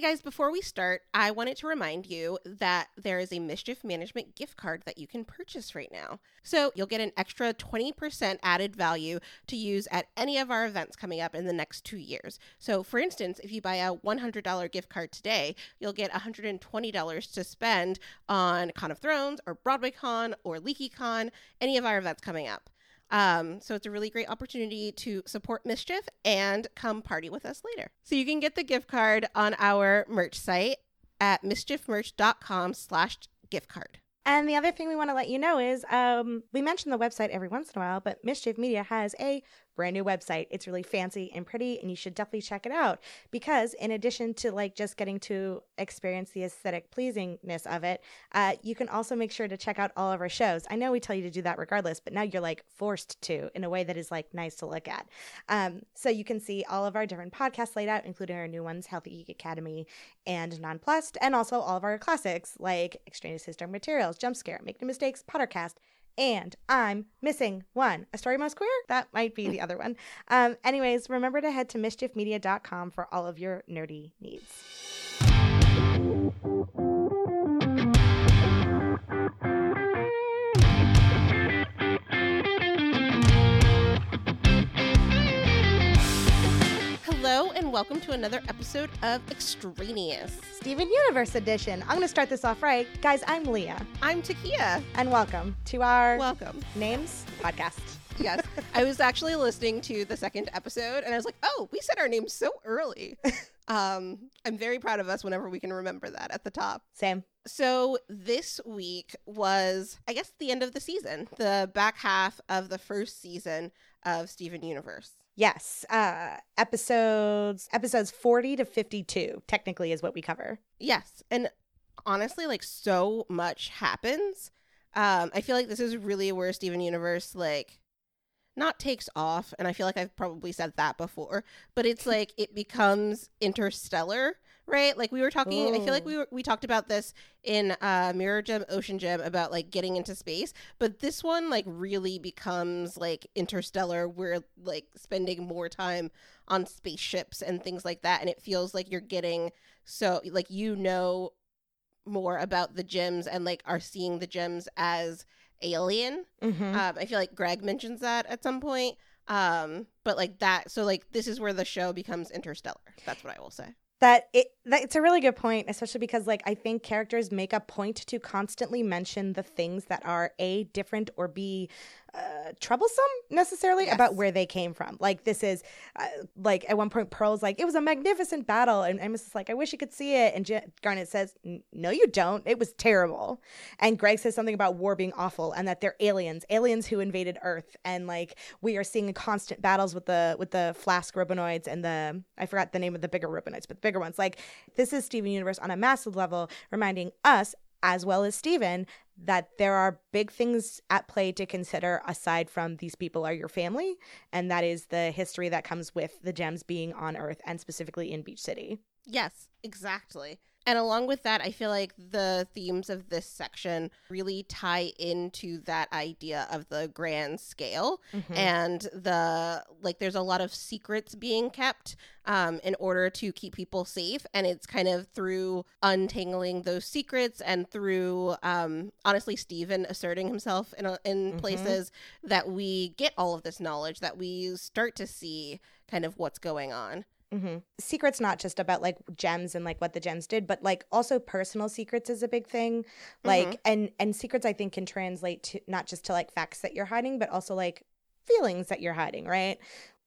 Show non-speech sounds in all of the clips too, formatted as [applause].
Hey guys, before we start, I wanted to remind you that there is a Mischief Management gift card that you can purchase right now. So you'll get an extra 20% added value to use at any of our events coming up in the next two years. So, for instance, if you buy a $100 gift card today, you'll get $120 to spend on Con of Thrones or Broadway Con or LeakyCon, any of our events coming up. Um, so it's a really great opportunity to support Mischief and come party with us later. So you can get the gift card on our merch site at mischiefmerch.com slash gift card. And the other thing we want to let you know is um, we mention the website every once in a while, but Mischief Media has a brand new website. It's really fancy and pretty, and you should definitely check it out because, in addition to like just getting to experience the aesthetic pleasingness of it, uh, you can also make sure to check out all of our shows. I know we tell you to do that regardless, but now you're like forced to in a way that is like nice to look at. Um, so you can see all of our different podcasts laid out, including our new ones, Healthy Geek Academy and Nonplussed, and also all of our classics like Extraneous Historic Materials, Jump Scare, Make No Mistakes, Pottercast and I'm missing one. A story most queer? That might be the other one. Um, anyways, remember to head to mischiefmedia.com for all of your nerdy needs. And welcome to another episode of Extraneous. Steven Universe Edition. I'm going to start this off right. Guys, I'm Leah, I'm Taekia. and welcome to our Welcome. Names podcast. Yes, [laughs] I was actually listening to the second episode, and I was like, "Oh, we said our names so early." [laughs] um, I'm very proud of us whenever we can remember that at the top. Same. So this week was, I guess, the end of the season, the back half of the first season of Steven Universe. Yes. Uh, episodes episodes 40 to 52 technically is what we cover. Yes, and honestly, like so much happens. Um, I feel like this is really where Steven Universe like not takes off, and I feel like I've probably said that before, but it's [laughs] like it becomes interstellar, right? Like we were talking, I feel like we were, we talked about this in uh, Mirror Gem, Ocean Gem about like getting into space, but this one like really becomes like interstellar. We're like spending more time on spaceships and things like that, and it feels like you're getting so like you know more about the gems and like are seeing the gems as alien. Mm-hmm. Um, I feel like Greg mentions that at some point. Um, but like that, so like this is where the show becomes interstellar. That's what I will say. That it that it's a really good point especially because like i think characters make a point to constantly mention the things that are a different or b uh, troublesome necessarily Yes. about where they came from. Like this is uh, like at one point pearl's like it was a magnificent battle. And amos is like i wish you could see it. And J- garnet says no you don't. It was terrible. And greg says something about war being awful and that they're aliens aliens who invaded earth. And like we are seeing constant battles with the with the flask robonoids and the i forgot the name of the bigger robonoids but the bigger ones. Like this is steven universe on a massive level reminding us as well as Steven, that there are big things at play to consider aside from these people are your family and that is the history that comes with the gems being on earth and specifically in beach city Yes, exactly. And along with that, I feel like the themes of this section really tie into that idea of the grand scale Mm-hmm. and the like there's a lot of secrets being kept um, in order to keep people safe and it's kind of through untangling those secrets and through um, honestly steven asserting himself in, a, in Mhm. places that we get all of this knowledge that we start to see kind of what's going on Mm-hmm. Secrets not just about like gems and like what the gems did, but like also personal secrets is a big thing. Like and and secrets I think can translate to not just to like facts that you're hiding, but also like feelings that you're hiding, right?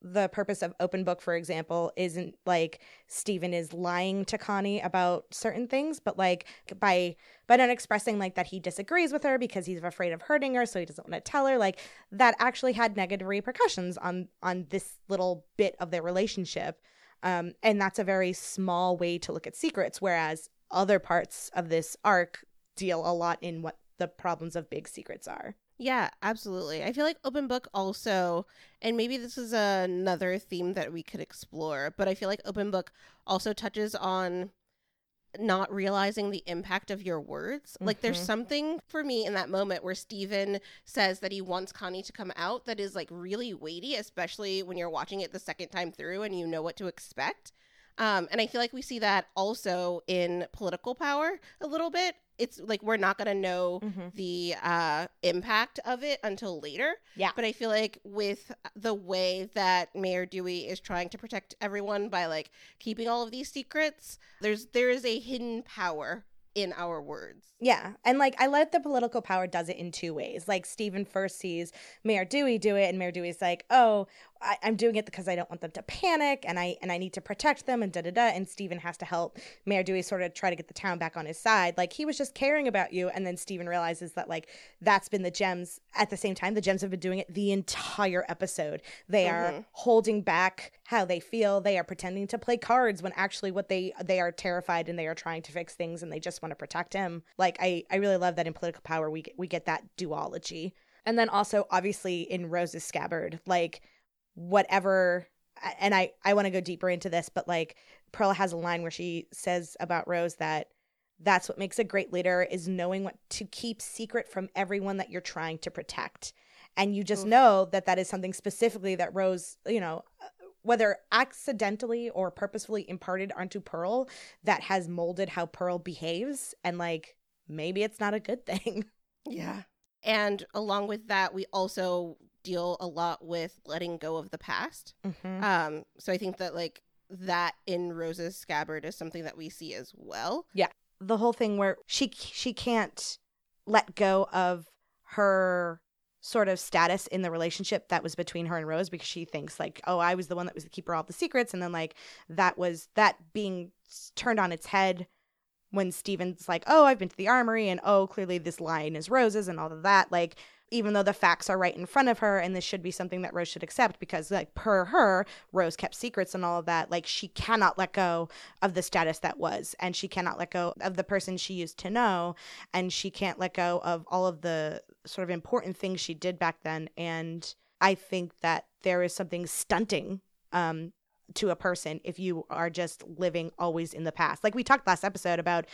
The purpose of open book, for example, isn't like Steven is lying to Connie about certain things, but like by by not expressing like that he disagrees with her because he's afraid of hurting her, so he doesn't want to tell her, like that actually had negative repercussions on on this little bit of their relationship. Um, and that's a very small way to look at secrets, whereas other parts of this arc deal a lot in what the problems of big secrets are. Yeah, absolutely. I feel like open book also, and maybe this is another theme that we could explore, but I feel like open book also touches on not realizing the impact of your words. Like there's Mhm. something for me in that moment where Steven says that he wants Connie to come out that is like really weighty, especially when you're watching it the second time through and you know what to expect. Um, and I feel like we see that also in political power a little bit. It's like we're not going to know Mm-hmm. the uh, impact of it until later. Yeah. But I feel like with the way that Mayor Dewey is trying to protect everyone by like keeping all of these secrets, there's there is a hidden power in our words. Yeah. And like I like the political power does it in two ways. Like Steven first sees Mayor Dewey do it and Mayor Dewey's like, Oh, I, I'm doing it because I don't want them to panic and I and I need to protect them and da da da and Steven has to help Mayor Dewey sort of try to get the town back on his side. Like he was just caring about you and then Steven realizes that like that's been the gems at the same time. The gems have been doing it the entire episode. They are Mhm. holding back how they feel. They are pretending to play cards when actually what they they are terrified and they are trying to fix things and they just want to protect him. Like I I really love that in political power we we get that duology. And then also obviously in Rose's scabbard, like whatever and I I want to go deeper into this, but like Pearl has a line where she says about Rose that that's what makes a great leader is knowing what to keep secret from everyone that you're trying to protect. And you just Oof. know that that is something specifically that Rose, you know, uh, whether accidentally or purposefully imparted onto Pearl that has molded how Pearl behaves and like maybe it's not a good [laughs] thing. Yeah. And along with that, we also deal a lot with letting go of the past. Mm-hmm. Um, so I think that like that in Rose's scabbard is something that we see as well. Yeah, the whole thing where she she can't let go of her sort of status in the relationship that was between her and Rose because she thinks like oh I was the one that was the keeper of all the secrets and then like that was that being turned on its head when Steven's like oh I've been to the armory and oh clearly this line is Rose's and all of that like even though the facts are right in front of her and this should be something that Rose should accept because like per her Rose kept secrets and all of that like she cannot let go of the status that was and she cannot let go of the person she used to know and she can't let go of all of the sort of important things she did back then and I think that there is something stunting um to a person if you are just living always in the past. Like we talked last episode about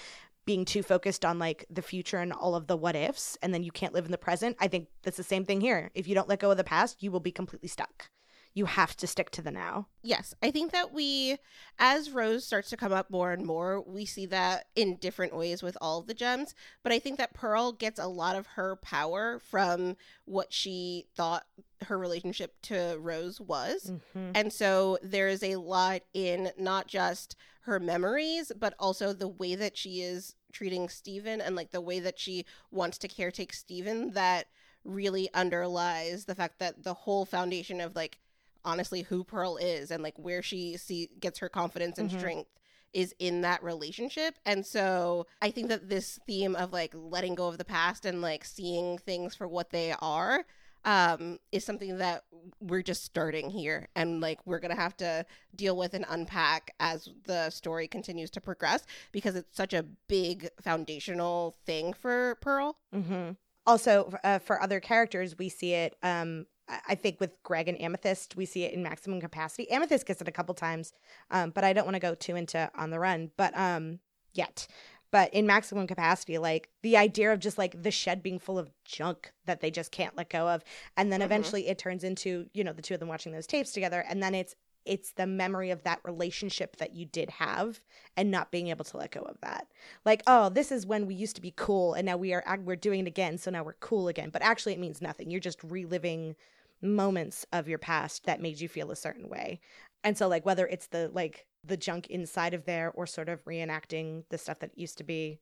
being too focused on like the future and all of the what ifs and then you can't live in the present. I think that's the same thing here. If you don't let go of the past, you will be completely stuck. You have to stick to the now. Yes, I think that we, as Rose starts to come up more and more, we see that in different ways with all of the gems. But I think that Pearl gets a lot of her power from what she thought her relationship to Rose was. Mm-hmm. And so there is a lot in not just her memories, but also the way that she is treating Steven and like the way that she wants to caretake Steven that really underlies the fact that the whole foundation of like honestly who Pearl is and like where she see gets her confidence and Mhm. strength is in that relationship. And so I think that this theme of like letting go of the past and like seeing things for what they are um is something that we're just starting here and like we're gonna have to deal with and unpack as the story continues to progress because it's such a big foundational thing for pearl Mm-hmm. Also, uh, for other characters, we see it. Um, I think with Greg and Amethyst, we see it in maximum capacity. Amethyst gets it a couple times, um, but I don't want to go too into on the run. But um, yet, but in maximum capacity, like the idea of just like the shed being full of junk that they just can't let go of, and then Mhm. eventually it turns into you know the two of them watching those tapes together, and then it's it's the memory of that relationship that you did have and not being able to let go of that like oh this is when we used to be cool and now we are we're doing it again so now we're cool again but actually it means nothing you're just reliving moments of your past that made you feel a certain way. And so like whether it's the like the junk inside of there or sort of reenacting the stuff that used to be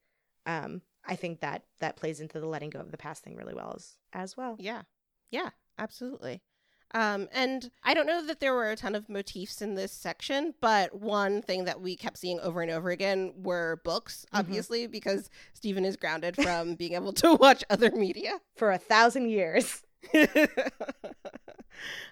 um i think that that plays into the letting go of the past thing really well as as well. Yeah. Yeah absolutely. Um and i don't know that there were a ton of motifs in this section but one thing that we kept seeing over and over again were books Mhm. obviously because steven is grounded from being able to [laughs] watch other media. For a thousand years [laughs]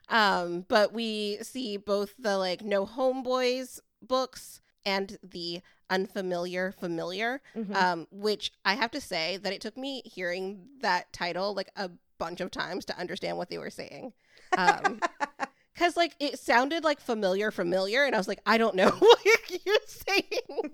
um, but we see both the like no homeboys books and the unfamiliar familiar, Mhm. um, which I have to say that it took me hearing that title like a bunch of times to understand what they were saying. Um, [laughs] cause like it sounded like familiar, familiar, and I was like, I don't know [laughs] what you're saying.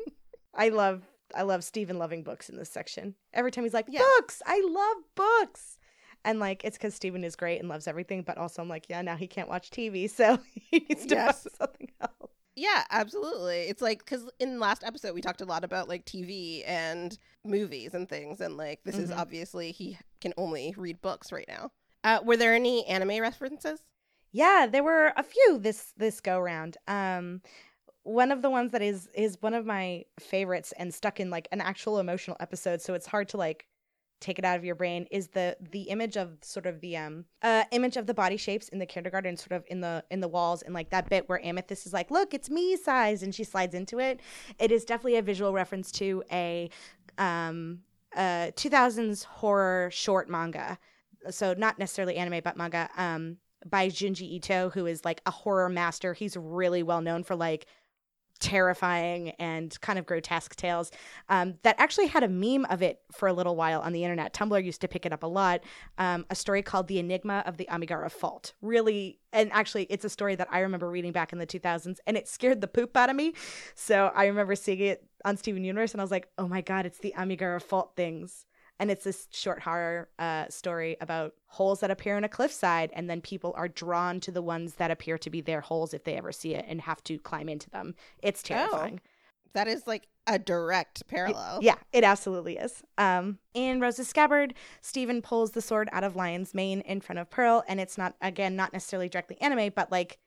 I love I love Steven loving books in this section. Every time he's like, Yeah. books, I love books. And like it's because Steven is great and loves everything, but also I'm like, yeah, now he can't watch TV, [laughs] so he needs to Yes. watch something else. Yeah, absolutely. It's like because in last episode we talked a lot about like TV and movies and things, and like this is Mhm. obviously he can only read books right now. Uh, were there any anime references? Yeah, there were a few this this go round. Um one of the ones that is is one of my favorites and stuck in like an actual emotional episode, so it's hard to like take it out of your brain is the the image of sort of the um uh image of the body shapes in the kindergarten sort of in the in the walls and like that bit where amethyst is like look it's me size and she slides into it. It is definitely a visual reference to a um uh 2000s horror short manga. So not necessarily anime but manga um by Junji Ito who is like a horror master. He's really well known for like terrifying and kind of grotesque tales um, that actually had a meme of it for a little while on the internet. Tumblr used to pick it up a lot. Um, a story called The Enigma of the Amigara Fault. Really, and actually, it's a story that I remember reading back in the 2000s and it scared the poop out of me. So I remember seeing it on Steven Universe and I was like, oh my God, it's the Amigara Fault things. And it's this short horror uh, story about holes that appear in a cliffside, and then people are drawn to the ones that appear to be their holes if they ever see it and have to climb into them. It's terrifying. That is like a direct parallel. Yeah, it absolutely is. Um, in Rose's scabbard, Steven pulls the sword out of Lion's mane in front of Pearl, and it's not again not necessarily directly anime, but like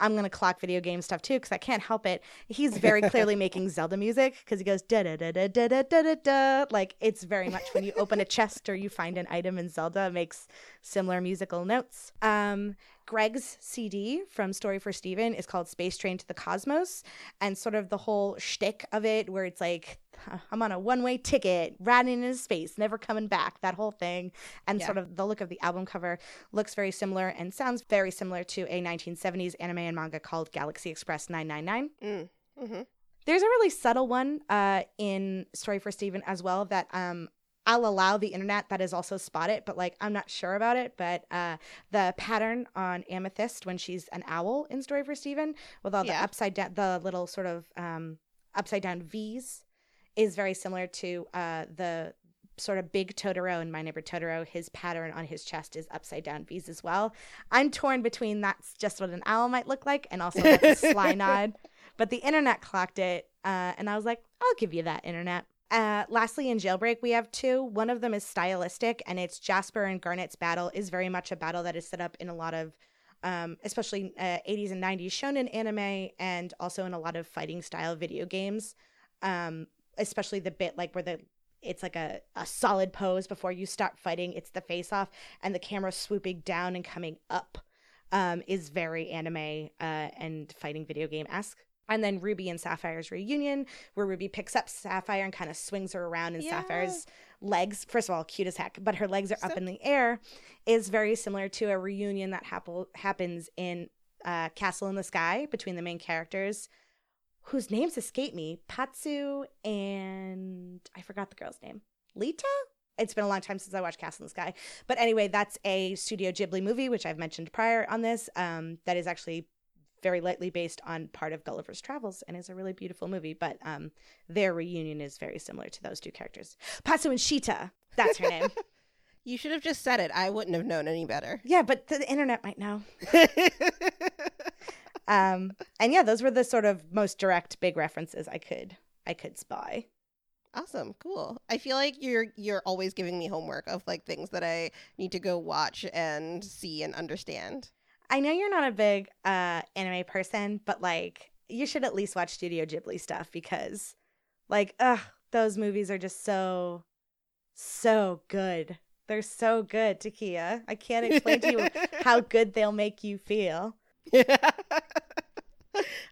I'm gonna clock video game stuff too because I can't help it. He's [laughs] very clearly making Zelda music because he goes da da da da da da da da. Like it's very much when you open a chest or you find an item in Zelda, it makes similar musical notes. Um, Greg's CD from Story for Steven is called Space Train to the Cosmos, and sort of the whole shtick of it, where it's like, I'm on a one way ticket, riding into space, never coming back, that whole thing. And Yeah. sort of the look of the album cover looks very similar and sounds very similar to a 1970s anime and manga called Galaxy Express 999. Mm. hmm There's a really subtle one uh, in Story for Steven as well that um, I'll allow the internet that is also spot it, but like I'm not sure about it. But uh, the pattern on Amethyst when she's an owl in Story for Steven with all the Yeah. upside down, the little sort of um, upside down V's is very similar to uh, the sort of big Totoro in My Neighbor Totoro. His pattern on his chest is upside down V's as well. I'm torn between that's just what an owl might look like and also that's a sly [laughs] nod. But the internet clocked it, uh, and I was like, I'll give you that, internet. Uh, lastly, in Jailbreak, we have two. One of them is stylistic, and it's Jasper and Garnet's battle is very much a battle that is set up in a lot of, um, especially uh, 80s and 90s shonen anime, and also in a lot of fighting style video games. Um, especially the bit like where the it's like a, a solid pose before you start fighting. It's the face off, and the camera swooping down and coming up um, is very anime uh, and fighting video game esque. And then Ruby and Sapphire's reunion, where Ruby picks up Sapphire and kind of swings her around, and Yeah. Sapphire's legs, first of all, cute as heck, but her legs are up in the air, is very similar to a reunion that hap- happens in uh, Castle in the Sky between the main characters, whose names escape me Pazu and I forgot the girl's name. Lita? It's been a long time since I watched Castle in the Sky. But anyway, that's a Studio Ghibli movie, which I've mentioned prior on this, um, that is actually very lightly based on part of Gulliver's Travels and is a really beautiful movie. But um, their reunion is very similar to those two characters. Pazu and Sheeta, that's her name. [laughs] You should have just said it. I wouldn't have known any better. yeah, but the, the internet might know. [laughs] Um, and yeah, those were the sort of most direct big references I could I could spy. awesome, cool. I feel like you're you're always giving me homework of like things that I need to go watch and see and understand. I know you're not a big uh anime person, but like you should at least watch Studio Ghibli stuff because like ugh, those movies are just so so good. They're so good, Taekia. I can't explain to you [laughs] how good they'll make you feel. [laughs] all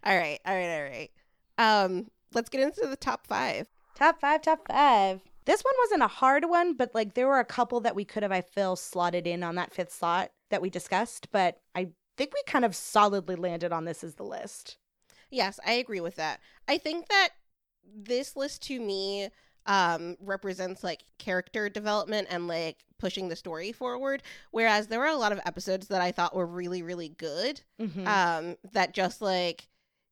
right, all right, all right. Um, let's get into the top five. Top five, top five. This one wasn't a hard one, but like there were a couple that we could have, I feel, slotted in on that fifth slot that we discussed. But I think we kind of solidly landed on this as the list. Yes, I agree with that. I think that this list to me um represents like character development and like pushing the story forward whereas there were a lot of episodes that I thought were really really good Mhm. um that just like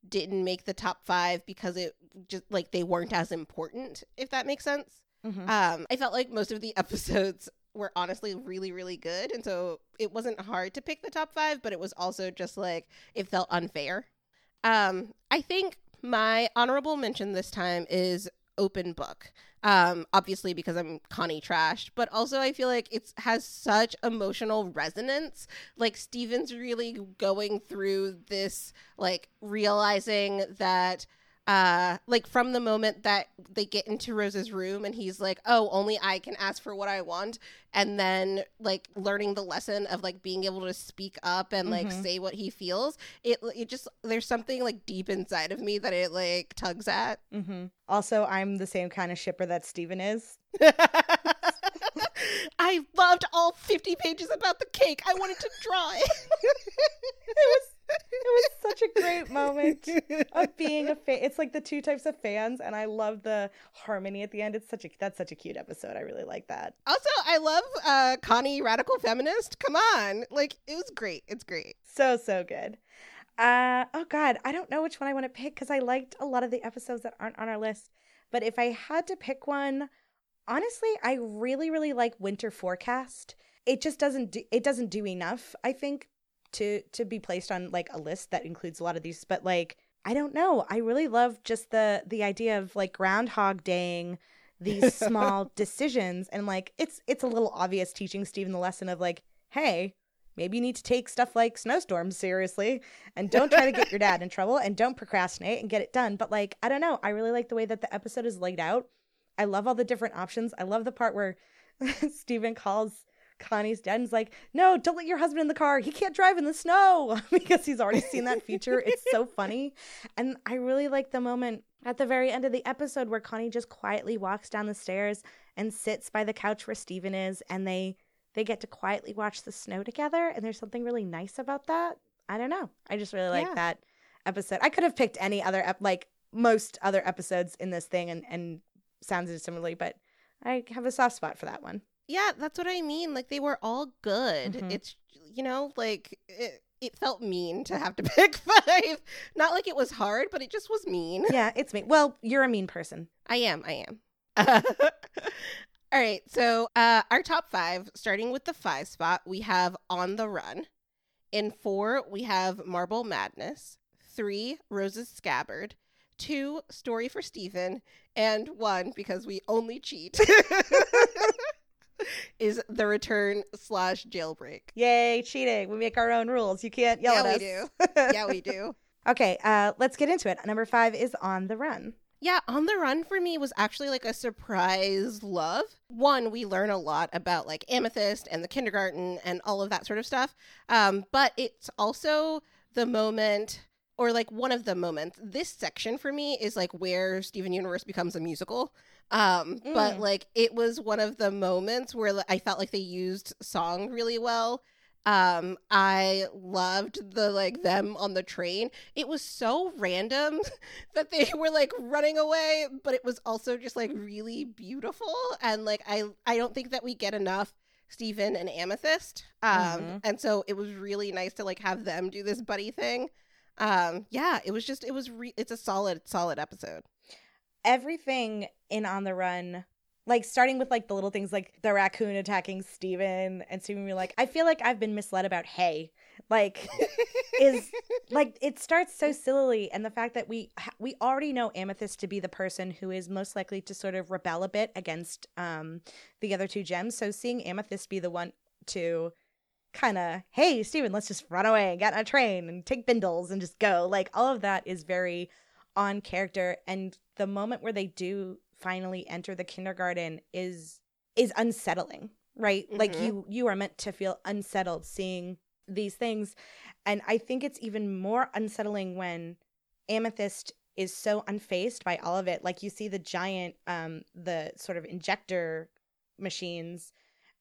didn't make the top 5 because it just like they weren't as important if that makes sense. Mhm. Um I felt like most of the [laughs] episodes were honestly really really good and so it wasn't hard to pick the top 5 but it was also just like it felt unfair. Um, I think my honorable mention this time is open book. Um, obviously because I'm Connie trashed, but also I feel like it has such emotional resonance. Like Steven's really going through this, like realizing that uh like from the moment that they get into Rose's room and he's like, "Oh, only I can ask for what I want." And then like learning the lesson of like being able to speak up and like Mhm. say what he feels. It it just there's something like deep inside of me that it like tugs at. Mm-hmm. Also, I'm the same kind of shipper that Steven is. [laughs] I loved all 50 pages about the cake. I wanted to draw it. [laughs] It was it was such a great moment of being a fan. It's like the two types of fans, and I love the harmony at the end. It's such a that's such a cute episode. I really like that. Also, I love uh, Connie, radical feminist. Come on, like it was great. It's great. So so good. Uh oh god, I don't know which one I want to pick because I liked a lot of the episodes that aren't on our list. But if I had to pick one, honestly, I really really like Winter Forecast. It just doesn't do, it doesn't do enough, I think, to to be placed on like a list that includes a lot of these. But like, I don't know. I really love just the the idea of like Groundhog Daying these [laughs] small decisions and like it's it's a little obvious teaching Steven the lesson of like, hey, maybe you need to take stuff like snowstorms seriously and don't try to get your dad in trouble and don't procrastinate and get it done. But like, I don't know. I really like the way that the episode is laid out. I love all the different options. I love the part where [laughs] Steven calls Connie's dad and is like, No, don't let your husband in the car. He can't drive in the snow [laughs] because he's already seen that feature. It's so [laughs] funny. And I really like the moment at the very end of the episode where Connie just quietly walks down the stairs and sits by the couch where Steven is and they they get to quietly watch the snow together and there's something really nice about that. I don't know. I just really like Yeah. that episode. I could have picked any other ep- like most other episodes in this thing and and sounded similarly, but I have a soft spot for that one. Yeah, that's what I mean. Like they were all good. Mhm. It's you know, like it, it felt mean to have to [laughs] pick five. Not like it was hard, but it just was mean. Yeah, it's me. Well, you're a mean person. I am. I am. [laughs] All right. So, uh, our top five, starting with the five spot, we have On the Run. In four, we have Marble Madness. Three, Rose's Scabbard. Two, Story for Steven. And one, because we only cheat, [laughs] is The Return slash Jailbreak. Yay, cheating. We make our own rules. You can't yell Yeah, at we us. do. [laughs] Yeah, we do. Okay, uh, let's get into it. Number five is On the Run. Yeah, On the Run for me was actually like a surprise love. One, we learn a lot about like Amethyst and the kindergarten and all of that sort of stuff. Um, but it's also the moment or like one of the moments. This section for me is like where Steven Universe becomes a musical. Um, but Mm. like it was one of the moments where I felt like they used song really well. Um, I loved the like them on the train. It was so random [laughs] that they were like running away, but it was also just like really beautiful and like I I don't think that we get enough Steven and Amethyst. Um Mhm. and so it was really nice to like have them do this buddy thing. Um yeah, it was just it was re- it's a solid solid episode. Everything in On the Run, like starting with like the little things like the raccoon attacking Steven and Steven being like, I feel like I've been misled about hay. Like, is [laughs] like it starts so sillily and the fact that we ha- we already know amethyst to be the person who is most likely to sort of rebel a bit against um the other two gems so seeing amethyst be the one to kind of hey steven let's just run away and get on a train and take bindles and just go like all of that is very on character and the moment where they do finally enter the kindergarten is is unsettling right like Mhm. you you are meant to feel unsettled seeing these things and I think it's even more unsettling when Amethyst is so unfazed by all of it. Like you see the giant, um, the sort of injector machines,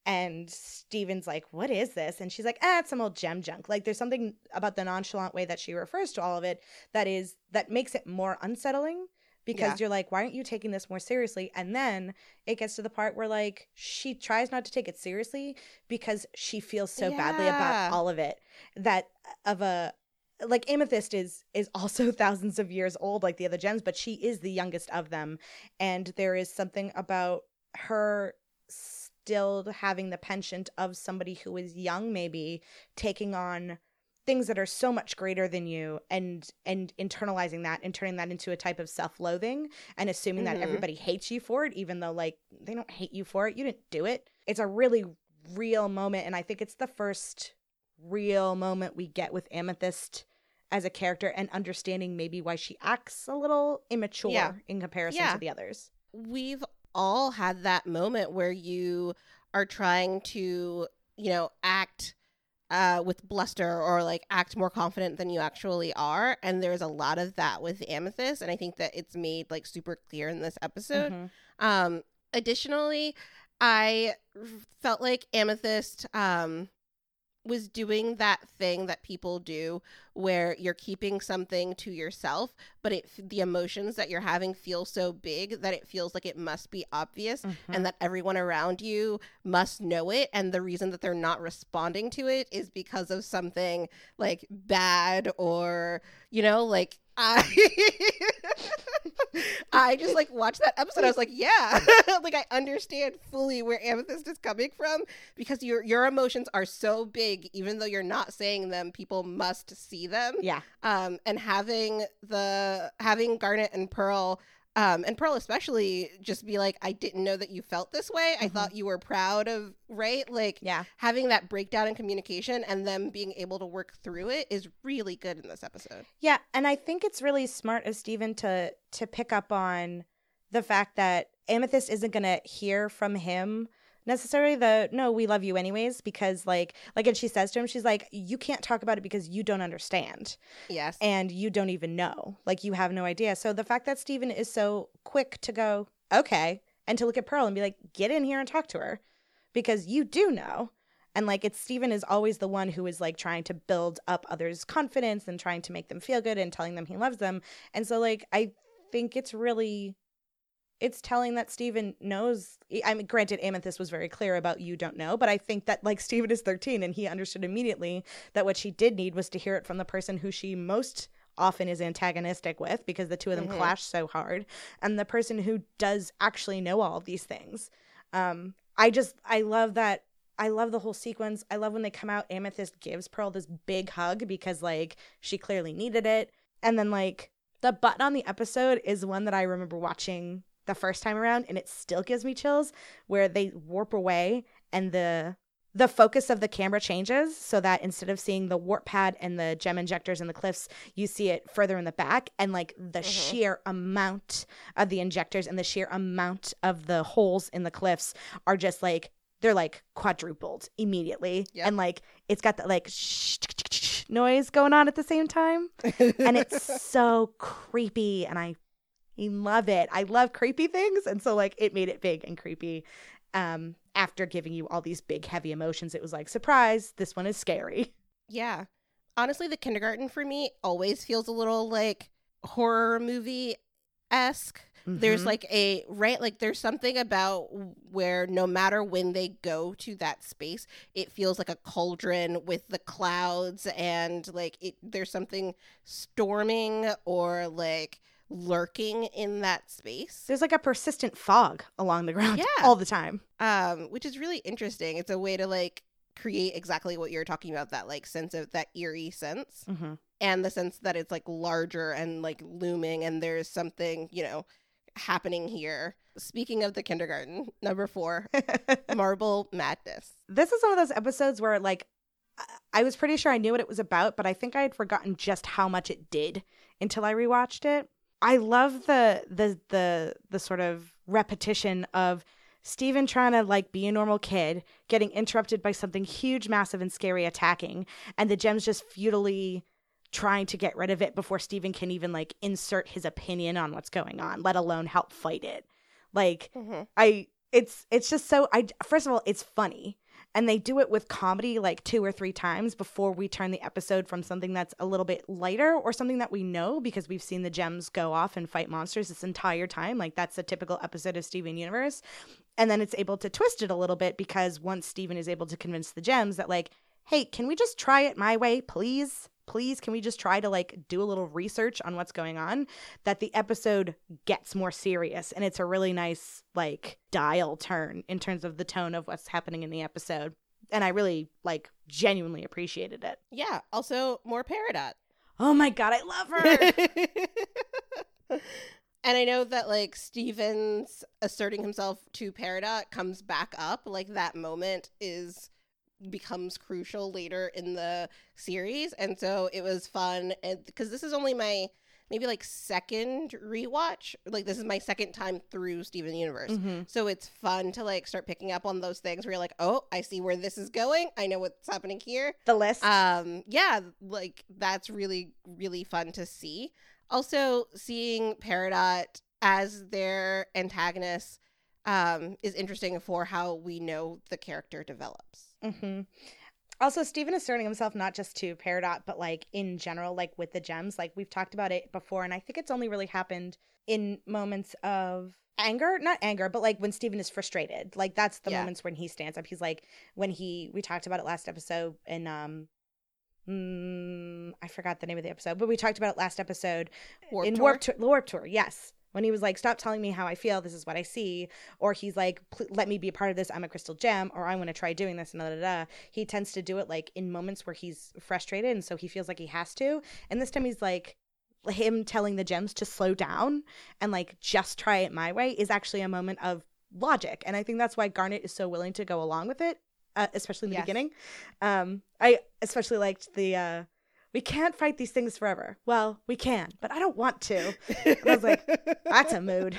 and Steven's like, What is this? And she's like, Ah, it's some old gem junk. Like there's something about the nonchalant way that she refers to all of it that is that makes it more unsettling because Yeah. you're like, why aren't you taking this more seriously? And then it gets to the part where like she tries not to take it seriously because she feels so badly about all of it that of a like amethyst is is also [laughs] thousands of years old like the other gems but she is the youngest of them and there is something about her still having the penchant of somebody who is young maybe taking on things that are so much greater than you and and internalizing that and turning that into a type of self-loathing and assuming Mhm. that everybody hates you for it even though like they don't hate you for it you didn't do it it's a really real moment and i think it's the first real moment we get with amethyst as a character and understanding maybe why she acts a little immature Yeah. in comparison Yeah. to the others we've all had that moment where you are trying to, you know, act uh, with bluster or like act more confident than you actually are. And there's a lot of that with Amethyst. And I think that it's made like super clear in this episode. Mhm. Um, additionally, I felt like Amethyst um, was doing that thing that people do where you're keeping something to yourself, but it the emotions that you're having feel so big that it feels like it must be obvious Mhm. and that everyone around you must know it and the reason that they're not responding to it is because of something like bad or you know like [laughs] I I just like watched that episode. I was like, yeah, [laughs] like I understand fully where Amethyst is coming from because your your emotions are so big, even though you're not saying them, people must see them. yeah Um, and having the having Garnet and Pearl, um, and Pearl especially, just be like, I didn't know that you felt this way. I Mhm. thought you were proud of right, like yeah having that breakdown in communication and them being able to work through it is really good in this episode. Yeah, and I think it's really smart of Steven to to pick up on the fact that Amethyst isn't gonna hear from him necessarily the no, we love you anyways, because like like and she says to him, she's like, You can't talk about it because you don't understand Yes. and you don't even know. Like you have no idea. So the fact that Steven is so quick to go, Okay, and to look at Pearl and be like, Get in here and talk to her. Because you do know. And like it's Steven is always the one who is like trying to build up others' confidence and trying to make them feel good and telling them he loves them. And so like I think it's really it's telling that Steven knows I mean granted Amethyst was very clear about you don't know, but I think that like Steven is 13 and he understood immediately that what she did need was to hear it from the person who she most often is antagonistic with because the two of them Mhm. clash so hard and the person who does actually know all of these things. Um I just I love that I love the whole sequence. I love when they come out Amethyst gives Pearl this big hug because like she clearly needed it. And then like the button on the episode is one that I remember watching the first time around and it still gives me chills where they warp away and the the focus of the camera changes so that instead of seeing the warp pad and the gem injectors and the cliffs, you see it further in the back and like the Mhm. sheer amount of the injectors and the sheer amount of the holes in the cliffs are just like they're like quadrupled immediately Yep. and like it's got that like noise going on at the same time and it's [laughs] so creepy and I I love it. I love creepy things and so like it made it big and creepy. Um after giving you all these big heavy emotions it was like surprise, this one is scary. Yeah. Honestly, the kindergarten for me always feels a little like horror movie esque. There's Mhm. like a right, like there's something about where no matter when they go to that space, it feels like a cauldron with the clouds and like it. There's something storming or like lurking in that space. there's like a persistent fog along the ground Yeah. all the time. um which is really interesting it's a way to like create exactly what you're talking about that like sense of that eerie sense Mm-hmm. and the sense that it's like larger and like looming and there's something you know happening here speaking of the kindergarten number four [laughs] marble madness this is one of those episodes where like I- I was pretty sure I knew what it was about, but I think I had forgotten just how much it did until I rewatched it. I love the the the the sort of repetition of Steven trying to like be a normal kid, getting interrupted by something huge, massive, and scary attacking, and the gems just futilely trying to get rid of it before Steven can even like insert his opinion on what's going on, let alone help fight it. Like mm-hmm. I it's it's just so I first of all it's funny and they do it with comedy like two or three times before we turn the episode from something that's a little bit lighter or something that we know because we've seen the gems go off and fight monsters this entire time. Like that's a typical episode of Steven Universe. And then it's able to twist it a little bit because once Steven is able to convince the gems that like hey can we just try it my way please please can we just try to like do a little research on what's going on that the episode gets more serious and it's a really nice like dial turn in terms of the tone of what's happening in the episode and I really like genuinely appreciated it. Yeah. Also, more Peridot. Oh my god, I love her. [laughs] and I know that like Steven's asserting himself to Peridot comes back up. Like that moment is becomes crucial later in the series, and so it was fun. And because this is only my maybe like second rewatch, like this is my second time through Steven Universe, mm-hmm. so it's fun to like start picking up on those things where you're like, oh, I see where this is going. I know what's happening here The list. um yeah like that's really really fun to see also seeing peridot as their antagonist um is interesting for how we know the character develops hmm Also, Steven asserting himself not just to Peridot, but like in general, like with the gems. Like we've talked about it before, and I think it's only really happened in moments of anger. Not anger, but like when Steven is frustrated. Like that's the Yeah. moments when he stands up. He's like when he we talked about it last episode and um mm, I forgot the name of the episode, but we talked about it last episode Warped in Tour? Warp Tour. Warp Tour, yes. When he was like, "Stop telling me how I feel. This is what I see," or he's like, "Let me be a part of this. I'm a crystal gem," or "I want to try doing this." And da, da, da. He tends to do it like in moments where he's frustrated, and so he feels like he has to. And this time, he's like, him telling the gems to slow down and like just try it my way is actually a moment of logic, and I think that's why Garnet is so willing to go along with it, uh, especially in the Yes. beginning. Um, I especially liked the. Uh, we can't fight these things forever. Well, we can, but I don't want to. I was like, [laughs] That's a mood.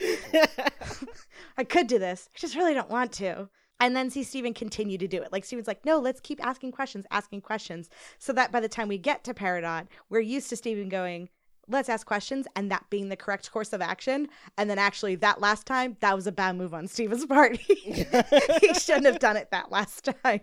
[laughs] I could do this. I just really don't want to. And then see Steven continue to do it. Like Steven's like, no, let's keep asking questions, asking questions. So that by the time we get to Peridot, we're used to Steven going, let's ask questions and that being the correct course of action. And then actually that last time, that was a bad move on Steven's part. [laughs] he shouldn't have done it that last time.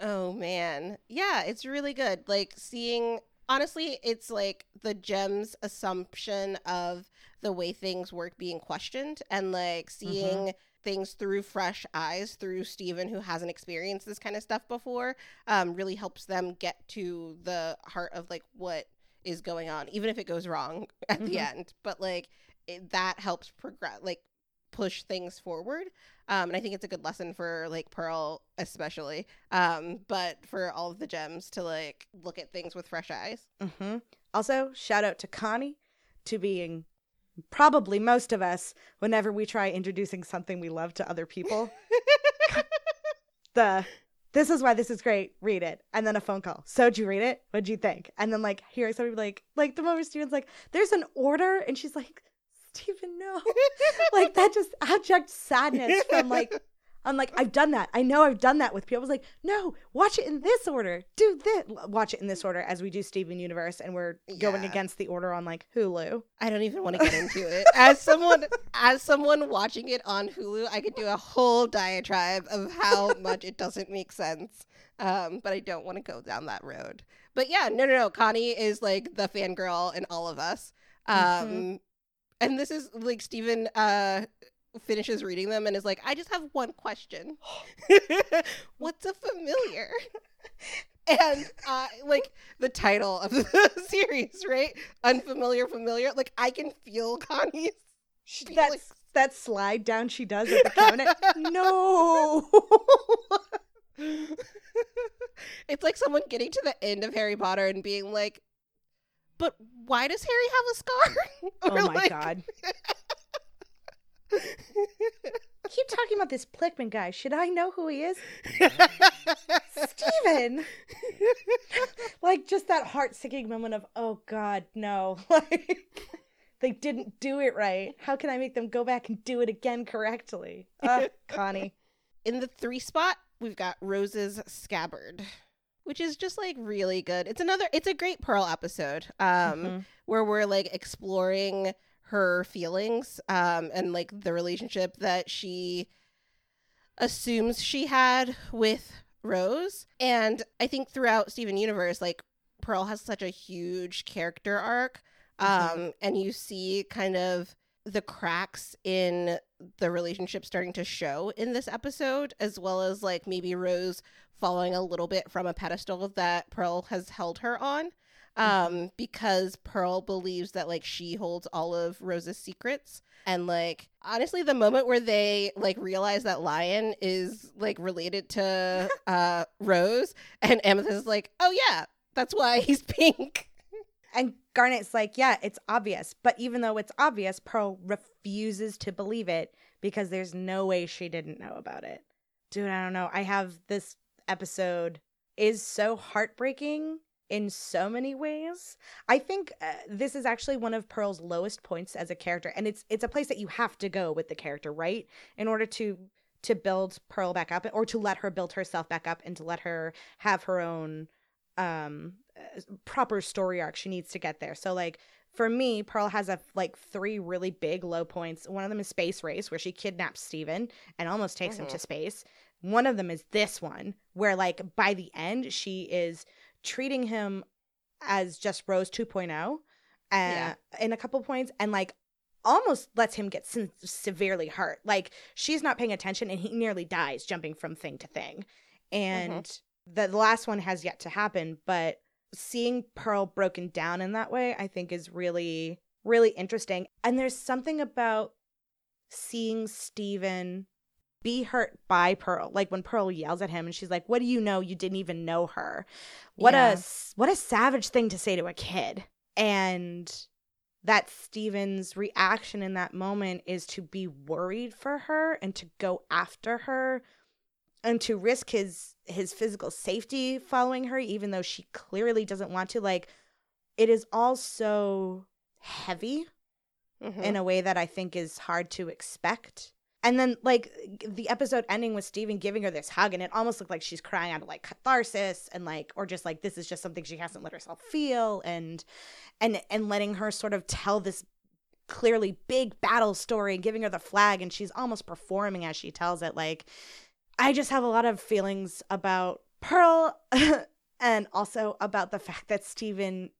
Oh man. Yeah, it's really good. Like seeing honestly, it's like the gems assumption of the way things work being questioned and like seeing things through fresh eyes through Steven who hasn't experienced this kind of stuff before um really helps them get to the heart of like what is going on even if it goes wrong [laughs] at the Mhm. end but like it, that helps progress like push things forward um, and I think it's a good lesson for like Pearl especially, um, but for all of the gems to like look at things with fresh eyes. hmm Also, shout out to Connie to being probably most of us whenever we try introducing something we love to other people. [laughs] the this is why this is great. Read it, and then a phone call. So did you read it? What'd you think? And then like hearing somebody like like the moment Steven's like, "There's an order," and she's like, "Steven, no!" like that just abject sadness from like [laughs] I'm like, I've done that. I know I've done that with people. I was like, no, watch it in this order. Do this. Watch it in this order as we do Steven Universe, and we're going against the order on like Hulu. I don't even want to get into it. As someone as someone watching it on Hulu, I could do a whole diatribe of how [laughs] much it doesn't make sense. Um, but I don't want to go down that road. But yeah, no, no, no. Connie is like the fangirl in all of us. Um, Mhm. And this is like Steven uh finishes reading them and is like, I just have one question. [gasps] What's a familiar? [laughs] and uh like the title of the [laughs] series, right? Unfamiliar, familiar. Like I can feel Connie's That that slide down she does at the cabinet. [laughs] no. it's like someone getting to the end of Harry Potter and being like, but why does Harry have a scar? [laughs] oh my like- god. [laughs] Keep talking about this Plickman guy. Should I know who he is? Steven. [laughs] like just that heart sinking moment of, oh God, no. Like they didn't do it right. How can I make them go back and do it again correctly? Ugh, Connie. In the three spot, we've got Rose's Scabbard, which is just like really good. It's another, it's a great Pearl episode um, Mhm. where we're like exploring her feelings um, and like the relationship that she assumes she had with Rose. And I think throughout Steven Universe, like Pearl has such a huge character arc. Um, Mhm. and you see kind of the cracks in the relationship starting to show in this episode, as well as like maybe Rose falling a little bit from a pedestal that Pearl has held her on. um because Pearl believes that like she holds all of Rose's secrets and like honestly the moment where they like realize that Lion is like related to [laughs] uh Rose and Amethyst is like oh yeah that's why he's [laughs] pink And Garnet's like, yeah, it's obvious. But even though it's obvious, Pearl refuses to believe it because there's no way she didn't know about it. Dude, I don't know. I have this episode is so heartbreaking in so many ways. I think uh, this is actually one of Pearl's lowest points as a character and it's it's a place that you have to go with the character, right? In order to to build Pearl back up or to let her build herself back up and to let her have her own um uh, proper story arc she needs to get there. So like for me, Pearl has a like three really big low points. One of them is Space Race, where she kidnaps Steven and almost takes mm-hmm. him to space. One of them is this one, where like by the end she is treating him as just Rose 2.0 uh, yeah. in a couple points and like almost lets him get se- severely hurt. Like she's not paying attention and he nearly dies jumping from thing to thing. And mm-hmm. The, the last one has yet to happen, but seeing Pearl broken down in that way, I think is really, really interesting. And there's something about seeing Steven be hurt by Pearl. Like when Pearl yells at him and she's like, "What do you know? You didn't even know her." What yeah. a what a savage thing to say to a kid. And that Steven's reaction in that moment is to be worried for her and to go after her and to risk his his physical safety following her even though she clearly doesn't want to like it is all so heavy mm-hmm. in a way that I think is hard to expect. And then like the episode ending with Steven giving her this hug and it almost looked like she's crying out of like catharsis and like or just like this is just something she hasn't let herself feel and and and letting her sort of tell this clearly big battle story and giving her the flag and she's almost performing as she tells it like I just have a lot of feelings about Pearl [laughs] and also about the fact that Steven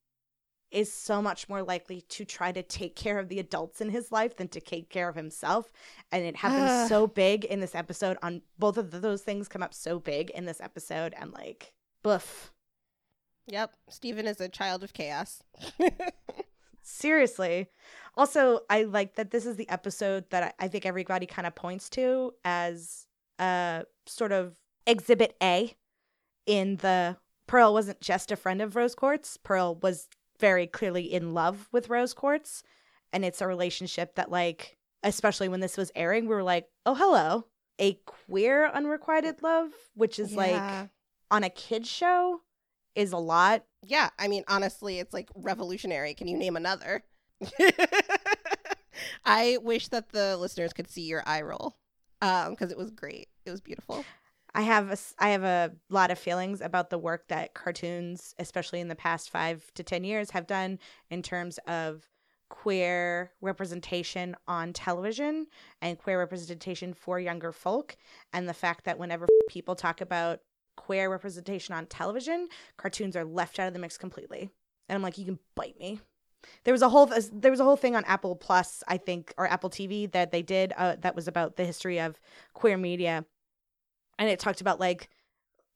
is so much more likely to try to take care of the adults in his life than to take care of himself. And it happens [sighs] so big in this episode on both of those things come up so big in this episode and like boof. Yep. Steven is a child of chaos. [laughs] Seriously. Also, I like that this is the episode that I think everybody kind of points to as uh sort of exhibit A in the Pearl wasn't just a friend of Rose Quartz. Pearl was very clearly in love with Rose Quartz. And it's a relationship that, like, especially when this was airing, we were like, oh, hello. A queer unrequited love, which is yeah. like on a kid's show, is a lot. Yeah. I mean, honestly, it's like revolutionary. Can you name another? [laughs] I wish that the listeners could see your eye roll um because it was great. It was beautiful. I have a, I have a lot of feelings about the work that cartoons, especially in the past five to 10 years, have done in terms of queer representation on television and queer representation for younger folk. And the fact that whenever [laughs] people talk about queer representation on television, cartoons are left out of the mix completely. And I'm like, you can bite me. There was a whole there was a whole thing on Apple Plus, I think, or Apple TV that they did uh, that was about the history of queer media and it talked about like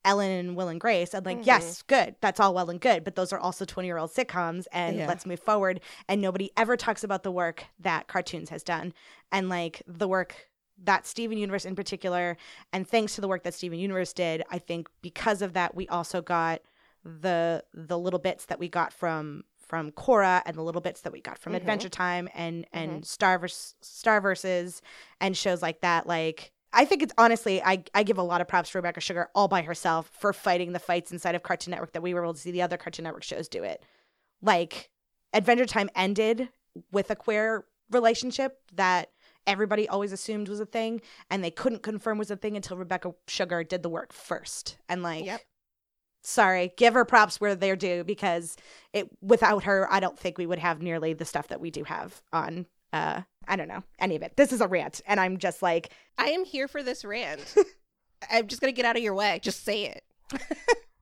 Ellen and Will and Grace. And like, mm-hmm. yes, good. That's all well and good. But those are also 20 year old sitcoms and yeah. let's move forward. And nobody ever talks about the work that cartoons has done and like the work that Steven Universe in particular. And thanks to the work that Steven Universe did, I think because of that, we also got the the little bits that we got from from Korra and the little bits that we got from mm-hmm. Adventure Time and and mm-hmm. Star. Star versus and shows like that like I think it's honestly, I, I give a lot of props to Rebecca Sugar all by herself for fighting the fights inside of Cartoon Network that we were able to see the other Cartoon Network shows do it. Like, Adventure Time ended with a queer relationship that everybody always assumed was a thing, and they couldn't confirm was a thing until Rebecca Sugar did the work first. And, like, yep. Sorry, give her props where they're due because it without her, I don't think we would have nearly the stuff that we do have on uh I don't know any of it. This is a rant, and I'm just like, I am here for this rant. [laughs] I'm just gonna get out of your way. Just say it. [laughs]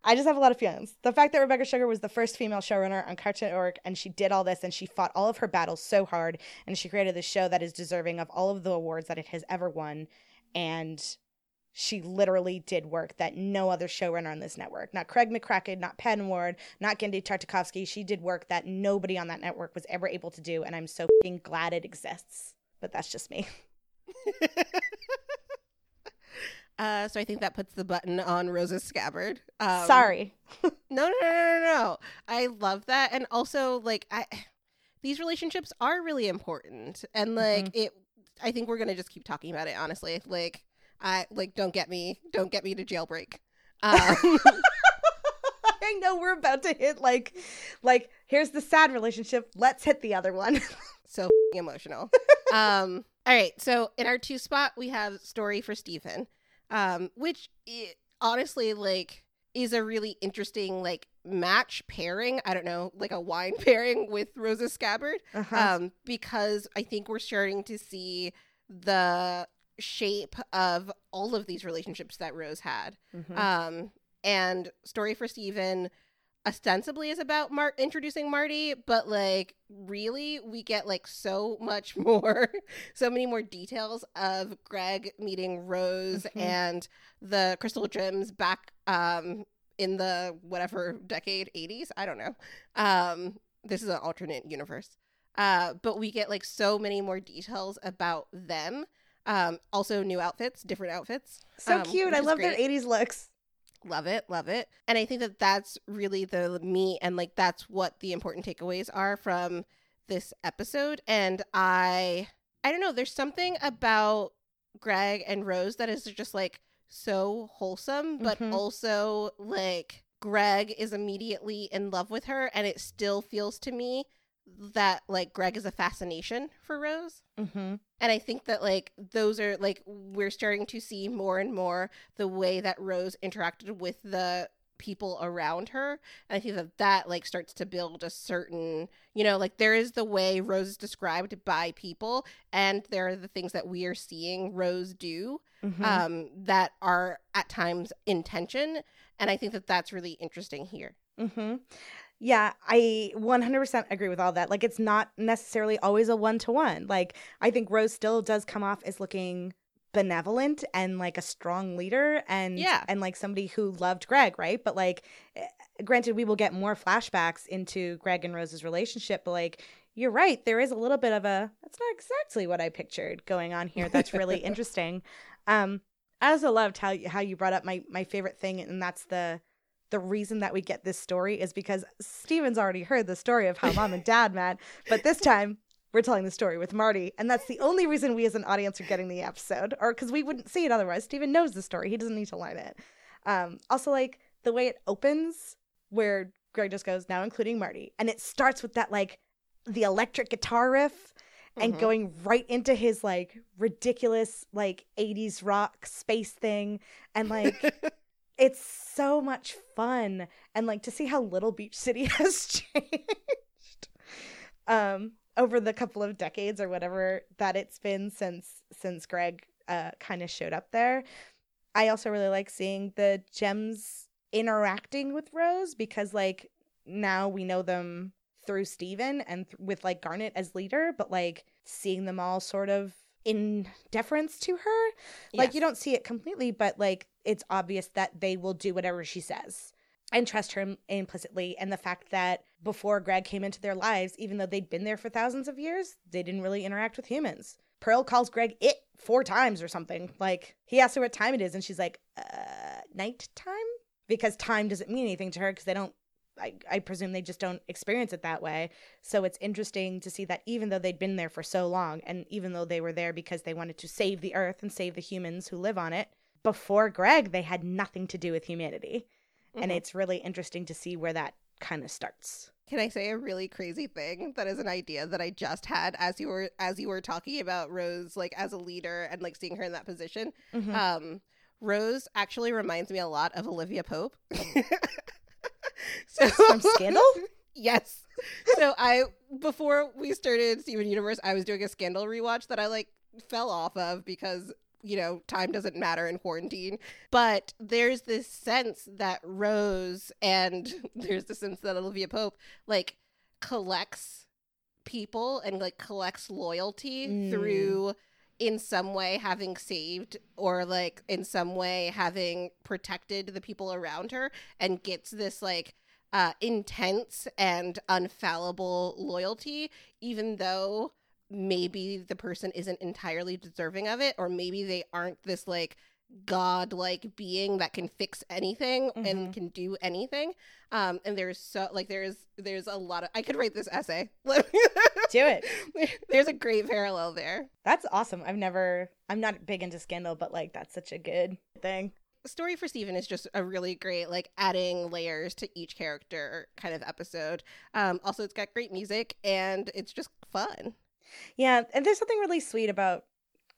I just have a lot of feelings. The fact that Rebecca Sugar was the first female showrunner on Cartoon Network and she did all this and she fought all of her battles so hard and she created this show that is deserving of all of the awards that it has ever won. And she literally did work that no other showrunner on this network, not Craig McCracken, not Pen Ward, not Genndy Tartakovsky, she did work that nobody on that network was ever able to do, and I'm so glad it exists. But that's just me. [laughs] uh, so I think that puts the button on Rose's scabbard. Um, Sorry. [laughs] no, no, no, no, no. I love that, and also like I, these relationships are really important, and like mm-hmm. it. I think we're gonna just keep talking about it. Honestly, like I like don't get me, don't get me to jailbreak. Um, [laughs] I know we're about to hit like, like here's the sad relationship. Let's hit the other one. [laughs] so emotional. [laughs] um, all right. So in our two spot, we have story for Steven, um, which it, honestly like is a really interesting like match pairing. I don't know, like a wine pairing with Rose's Scabbard, uh-huh. um, because I think we're starting to see the shape of all of these relationships that Rose had. Mm-hmm. Um, and story for Steven ostensibly is about Mar- introducing Marty, but like really we get like so much [laughs] more, so many more details of Greg meeting Rose mm-hmm. and the crystal gems back um in the whatever decade 80s, I don't know. Um this is an alternate universe. Uh but we get like so many more details about them. Um also new outfits, different outfits. So um, cute. I love great. their 80s looks. Love it, love it. And I think that that's really the me and like that's what the important takeaways are from this episode and I I don't know, there's something about Greg and Rose that is just like so wholesome but mm-hmm. also like Greg is immediately in love with her and it still feels to me that like Greg is a fascination for Rose. Mm-hmm. And I think that like those are like we're starting to see more and more the way that Rose interacted with the people around her and i think that that like starts to build a certain you know like there is the way rose is described by people and there are the things that we are seeing rose do mm-hmm. um that are at times intention and i think that that's really interesting here mm-hmm. Yeah, I 100% agree with all that. Like, it's not necessarily always a one to one. Like, I think Rose still does come off as looking benevolent and like a strong leader and yeah and like somebody who loved greg right but like eh, granted we will get more flashbacks into greg and rose's relationship but like you're right there is a little bit of a that's not exactly what i pictured going on here that's really [laughs] interesting um i also loved how how you brought up my my favorite thing and that's the the reason that we get this story is because Steven's already heard the story of how mom and dad met, but this time we're telling the story with Marty, and that's the only reason we as an audience are getting the episode, or because we wouldn't see it otherwise. Steven knows the story; he doesn't need to learn it. Um, also, like the way it opens, where Greg just goes now, including Marty, and it starts with that like the electric guitar riff. And mm-hmm. going right into his like ridiculous like 80s rock space thing and like [laughs] it's so much fun and like to see how little beach city [laughs] has changed um over the couple of decades or whatever that it's been since since greg uh kind of showed up there i also really like seeing the gems interacting with rose because like now we know them through Steven and th- with like Garnet as leader, but like seeing them all sort of in deference to her. Like yes. you don't see it completely, but like it's obvious that they will do whatever she says and trust her implicitly. And the fact that before Greg came into their lives, even though they'd been there for thousands of years, they didn't really interact with humans. Pearl calls Greg it four times or something. Like he asks her what time it is, and she's like, uh, night time? Because time doesn't mean anything to her because they don't I, I presume they just don't experience it that way. So it's interesting to see that even though they'd been there for so long, and even though they were there because they wanted to save the earth and save the humans who live on it, before Greg, they had nothing to do with humanity. Mm-hmm. And it's really interesting to see where that kind of starts. Can I say a really crazy thing that is an idea that I just had as you were as you were talking about Rose like as a leader and like seeing her in that position? Mm-hmm. Um Rose actually reminds me a lot of Olivia Pope. [laughs] so from Scandal? [laughs] yes. So I before we started Steven Universe, I was doing a Scandal rewatch that I like fell off of because you know, time doesn't matter in quarantine. But there's this sense that Rose and [laughs] there's the sense that Olivia Pope like collects people and like collects loyalty mm. through in some way having saved or like in some way having protected the people around her and gets this like uh intense and unfallible loyalty even though maybe the person isn't entirely deserving of it or maybe they aren't this like god like being that can fix anything Mhm. and can do anything um and there's so like there's there's a lot of i could write this essay [laughs] Do it. [laughs] there's a great parallel there That's awesome. I've never. I'm not big into Scandal, but like that's such a good thing. story for Steven is just a really great like adding layers to each character kind of episode. Um also it's got great music and it's just fun. Yeah, and there's something really sweet about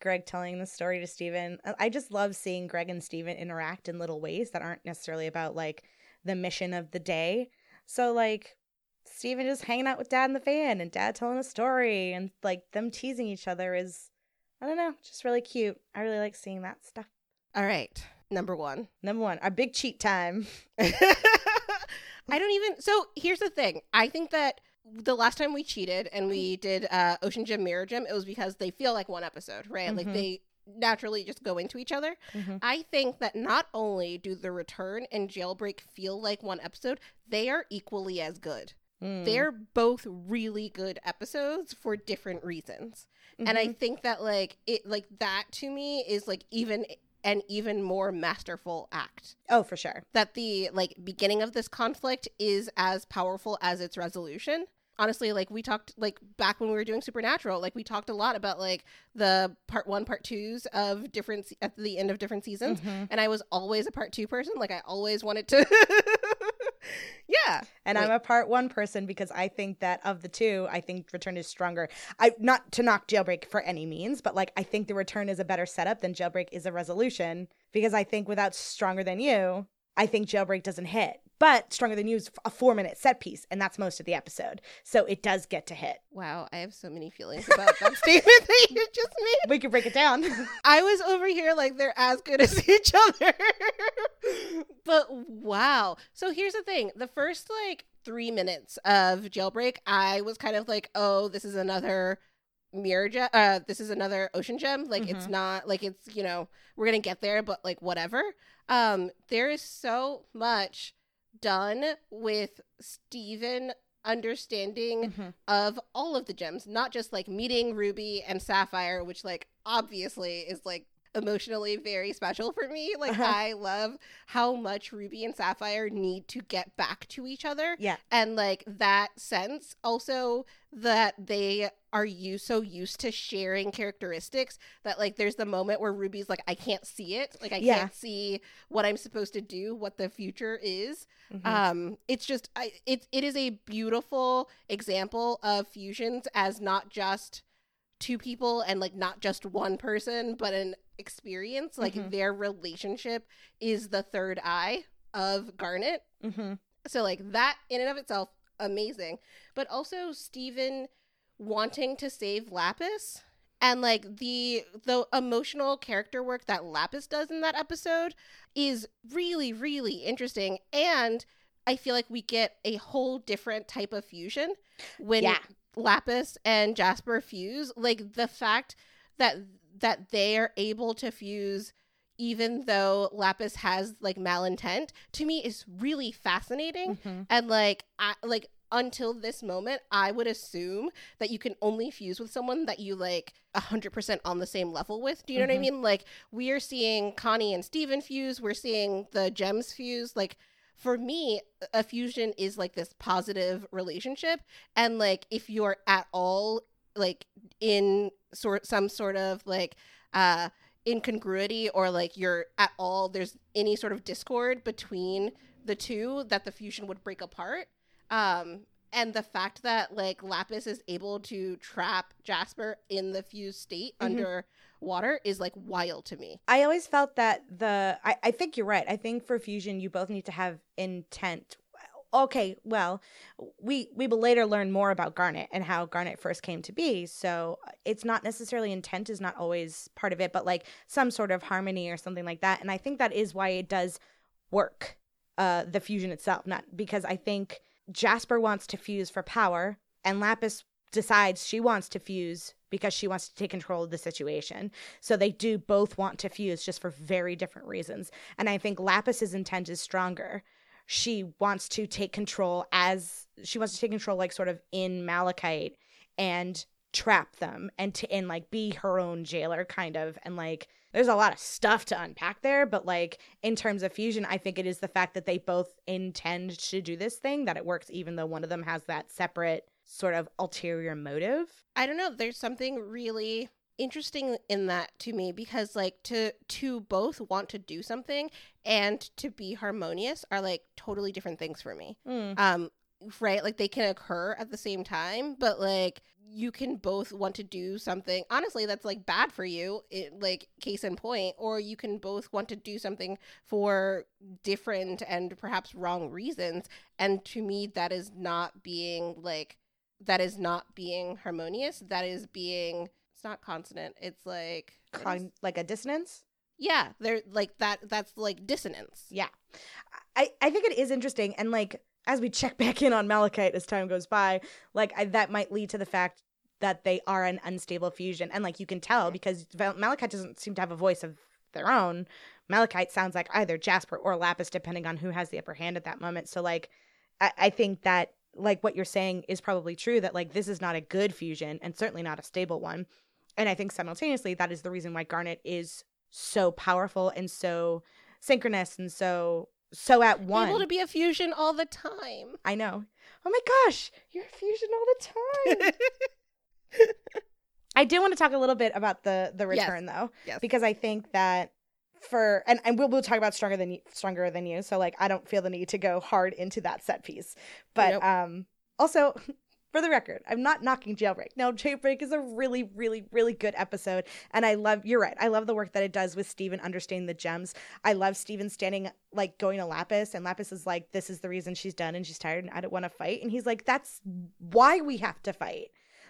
Greg telling the story to Steven. I- I just love seeing Greg and Steven interact in little ways that aren't necessarily about like the mission of the day. So like Steven just hanging out with dad in the van and dad telling a story and like them teasing each other is I don't know, just really cute. I really like seeing that stuff. All right. Number 1. Number one, our big cheat time. [laughs] I don't even So here's the thing. I think that the last time we cheated and we did uh Ocean Gem Mirror Gem, it was because they feel like one episode, right? Like Mhm. they naturally just go into each other. Mhm. I think that not only do the return and jailbreak feel like one episode, they are equally as good. Mm. they're both really good episodes for different reasons and i Mhm. think that like it like that to me is like even an even more masterful act oh for sure. that the like beginning of this conflict is as powerful as its resolution honestly like we talked like back when we were doing supernatural like we talked a lot about like the part one part twos of different se- at the end of different seasons Mhm. and i was always a part two person like i always wanted to [laughs] yeah And Wait. I'm a part one person because I think that of the two, I think Return is stronger. I not to knock Jailbreak for any means, but like I think the Return is a better setup than Jailbreak is a resolution because I think without Stronger Than You, I think Jailbreak doesn't hit. But Stronger Than You is a four minute set piece, and that's most of the episode, so it does get to hit. Wow, I have so many feelings about that [laughs] statement that you just made. We could break it down. [laughs] I was over here like they're as good as [laughs] each other. but wow. So here's the thing. The first like 3 minutes of Jailbreak, I was kind of like, "Oh, this is another mirror gem uh this is another ocean gem like it's Mhm. not like it's you know we're gonna get there but like whatever um there is so much done with steven understanding Mhm. of all of the gems, not just like meeting Ruby and Sapphire, which like obviously is like emotionally very special for me. Like Uh-huh. I love how much Ruby and Sapphire need to get back to each other. Yeah. And like that sense also that they are you so used to sharing characteristics that like there's the moment where Ruby's like I can't see it. Like I Yeah. can't see what I'm supposed to do, what the future is Mhm. um it's just I, it it is a beautiful example of fusions as not just two people and like not just one person but an experience like Mhm. their relationship is the third eye of garnet Mhm. so like that in and of itself amazing but also Steven wanting to save Lapis and like the the emotional character work that Lapis does in that episode is really really interesting and I feel like we get a whole different type of fusion when Yeah. Lapis and Jasper fuse like the fact that that they are able to fuse even though Lapis has like malintent to me is really fascinating Mhm. and like I like until this moment I would assume that you can only fuse with someone that you like 100% on the same level with. Do you know what I Mhm. mean? Like we are seeing Connie and Steven fuse, we're seeing the gems fuse like for me a fusion is like this positive relationship and like if you're at all like in sort some sort of like uh incongruity or like you're at all there's any sort of discord between the two that the fusion would break apart um and the fact that like lapis is able to trap jasper in the fused state Mhm. under water is like wild to me I always felt that the I, I think you're right. I think for fusion you both need to have intent. Okay, well, we we will later learn more about Garnet and how Garnet first came to be. So it's not necessarily intent is not always part of it, but like some sort of harmony or something like that. And I think that is why it does work. Uh, the fusion itself, not because I think Jasper wants to fuse for power, and Lapis decides she wants to fuse because she wants to take control of the situation. So they do both want to fuse just for very different reasons. And I think Lapis's intent is stronger. She wants to take control as she wants to take control like sort of in Malachite and trap them and to and like be her own jailer kind of and like there's a lot of stuff to unpack there but like in terms of fusion i think it is the fact that they both intend to do this thing that it works even though one of them has that separate sort of ulterior motive I don't know. There's something really interesting in that to me because like to to both want to do something and to be harmonious are like totally different things for me. Mm. Um right? Like they can occur at the same time, but like you can both want to do something honestly that's like bad for you, it, like case in point, or you can both want to do something for different and perhaps wrong reasons. And to me that is not being like that is not being harmonious. That is being it's not consonant. It's like what is- Con- like a dissonance yeah, they're like that that's like dissonance. Yeah. I, I think it is interesting. And like, as we check back in on Malachite as time goes by, like, I, that might lead to the fact that they are an unstable fusion. And like, you can tell because Malachite doesn't seem to have a voice of their own. Malachite sounds like either Jasper or Lapis, depending on who has the upper hand at that moment. So, like, I, I think that, like, what you're saying is probably true that, like, this is not a good fusion and certainly not a stable one. And I think simultaneously, that is the reason why Garnet is so powerful and so synchronous and so so at one. Able to be a fusion all the time. I know. Oh my gosh, you're a fusion all the time. [laughs] I do want to talk a little bit about the the Yes. return though, Yes. because I think that for and, and we'll we'll talk about stronger than you, stronger than you. So like I don't feel the need to go hard into that set piece, but Nope. um also. [laughs] For the record, I'm not knocking Jailbreak. No, Jailbreak is a really, really, really good episode. And I love, you're right. I love the work that it does with Steven understanding the gems. I love Steven standing, like going to Lapis, and Lapis is like, this is the reason she's done and she's tired and I don't want to fight. And he's like, that's why we have to fight.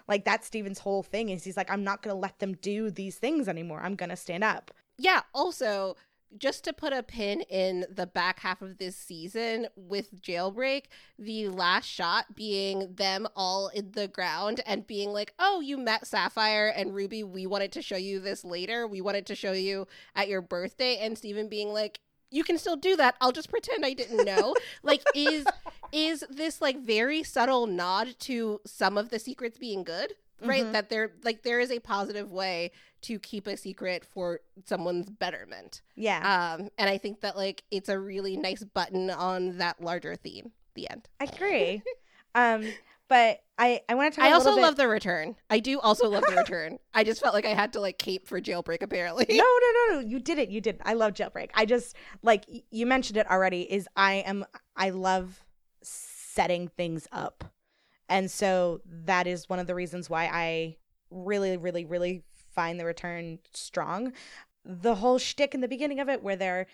Like, that's Steven's whole thing is he's like, I'm not going to let them do these things anymore. I'm going to stand up. Yeah, also just to put a pin in the back half of this season with jailbreak the last shot being them all in the ground and being like oh you met sapphire and ruby we wanted to show you this later. We wanted to show you at your birthday. And Steven being like you can still do that. I'll just pretend i didn't know. [laughs] Like is is this like very subtle nod to some of the secrets being good right? Mhm. that there like there is a positive way to keep a secret for someone's betterment Yeah. um and i think that like it's a really nice button on that larger theme the end I agree. um, but I, I want to talk i a also bit- love the return i do also love the return i just felt like i had to like cape for jailbreak apparently no, no, no, no. You did it. You did. I love jailbreak. I just like you mentioned it already. Is I am I love setting things up, and so that is one of the reasons why I really, really, really find the return strong. The whole shtick in the beginning of it, where they're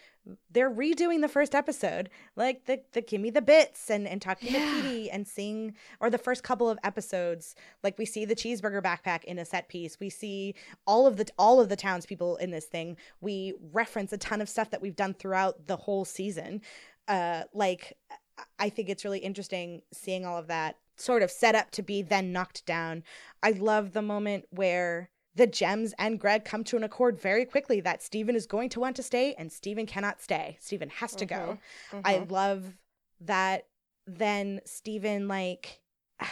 they're redoing the first episode, like the the give me the bits and and talking Yeah. to Petey and seeing, or the first couple of episodes, like we see the cheeseburger backpack in a set piece. We see all of the all of the townspeople in this thing. We reference a ton of stuff that we've done throughout the whole season. Uh, like I- I think it's really interesting seeing all of that sort of set up to be then knocked down. I love the moment where the gems and Greg come to an accord very quickly that Steven is going to want to stay and Steven cannot stay. Steven has to go. Mm-hmm. I mm-hmm. love that then Steven like [sighs]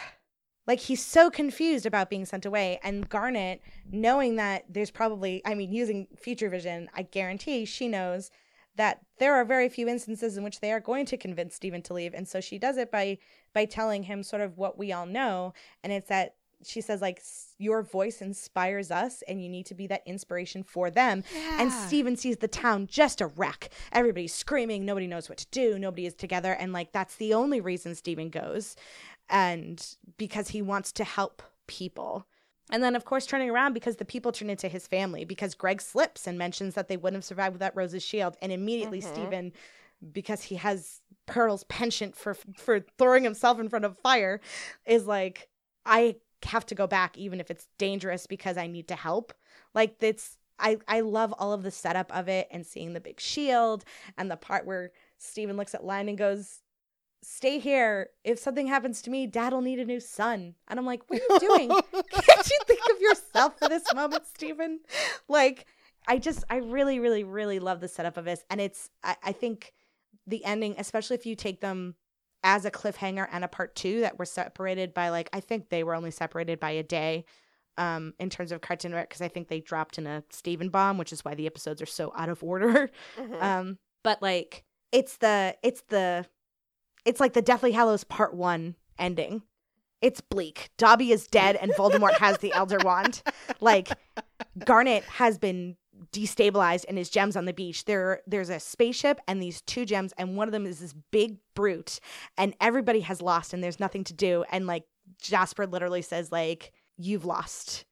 like he's so confused about being sent away and Garnet knowing that there's probably I mean using future vision I guarantee she knows that there are very few instances in which they are going to convince Steven to leave and so she does it by by telling him sort of what we all know and it's that she says like your voice inspires us and you need to be that inspiration for them yeah. and. Steven sees the town just a wreck. Everybody's screaming, nobody knows what to do, nobody is together, and like that's the only reason Steven goes. And because he wants to help people. And then of course turning around because the people turn into his family because Greg slips and mentions that they wouldn't have survived without Rose's shield and immediately Mhm. Steven because he has Pearl's penchant for for throwing himself in front of fire is like I have to go back even if it's dangerous because I need to help. Like it's I I love all of the setup of it and seeing the big shield and the part where Steven looks at Len and goes, stay here. If something happens to me, dad'll need a new son. And I'm like, what are you doing? [laughs] Can't you think of yourself for this moment, Steven? Like, I just, I really, really, really love the setup of this. And it's, I, I think the ending, especially if you take them as a cliffhanger and a part two that were separated by like, I think they were only separated by a day. Um, in terms of Cartoon Network, because I think they dropped in a Steven bomb, which is why the episodes are so out of order. Mhm. [laughs] Um, but like it's the it's the it's like the Deathly Hallows Part One ending. It's bleak. Dobby is dead, and Voldemort has the Elder Wand. [laughs] Like Garnet has been destabilized, and his gems on the beach. There, there's a spaceship and these two gems, and one of them is this big brute, and everybody has lost, and there's nothing to do. And like Jasper literally says, like you've lost,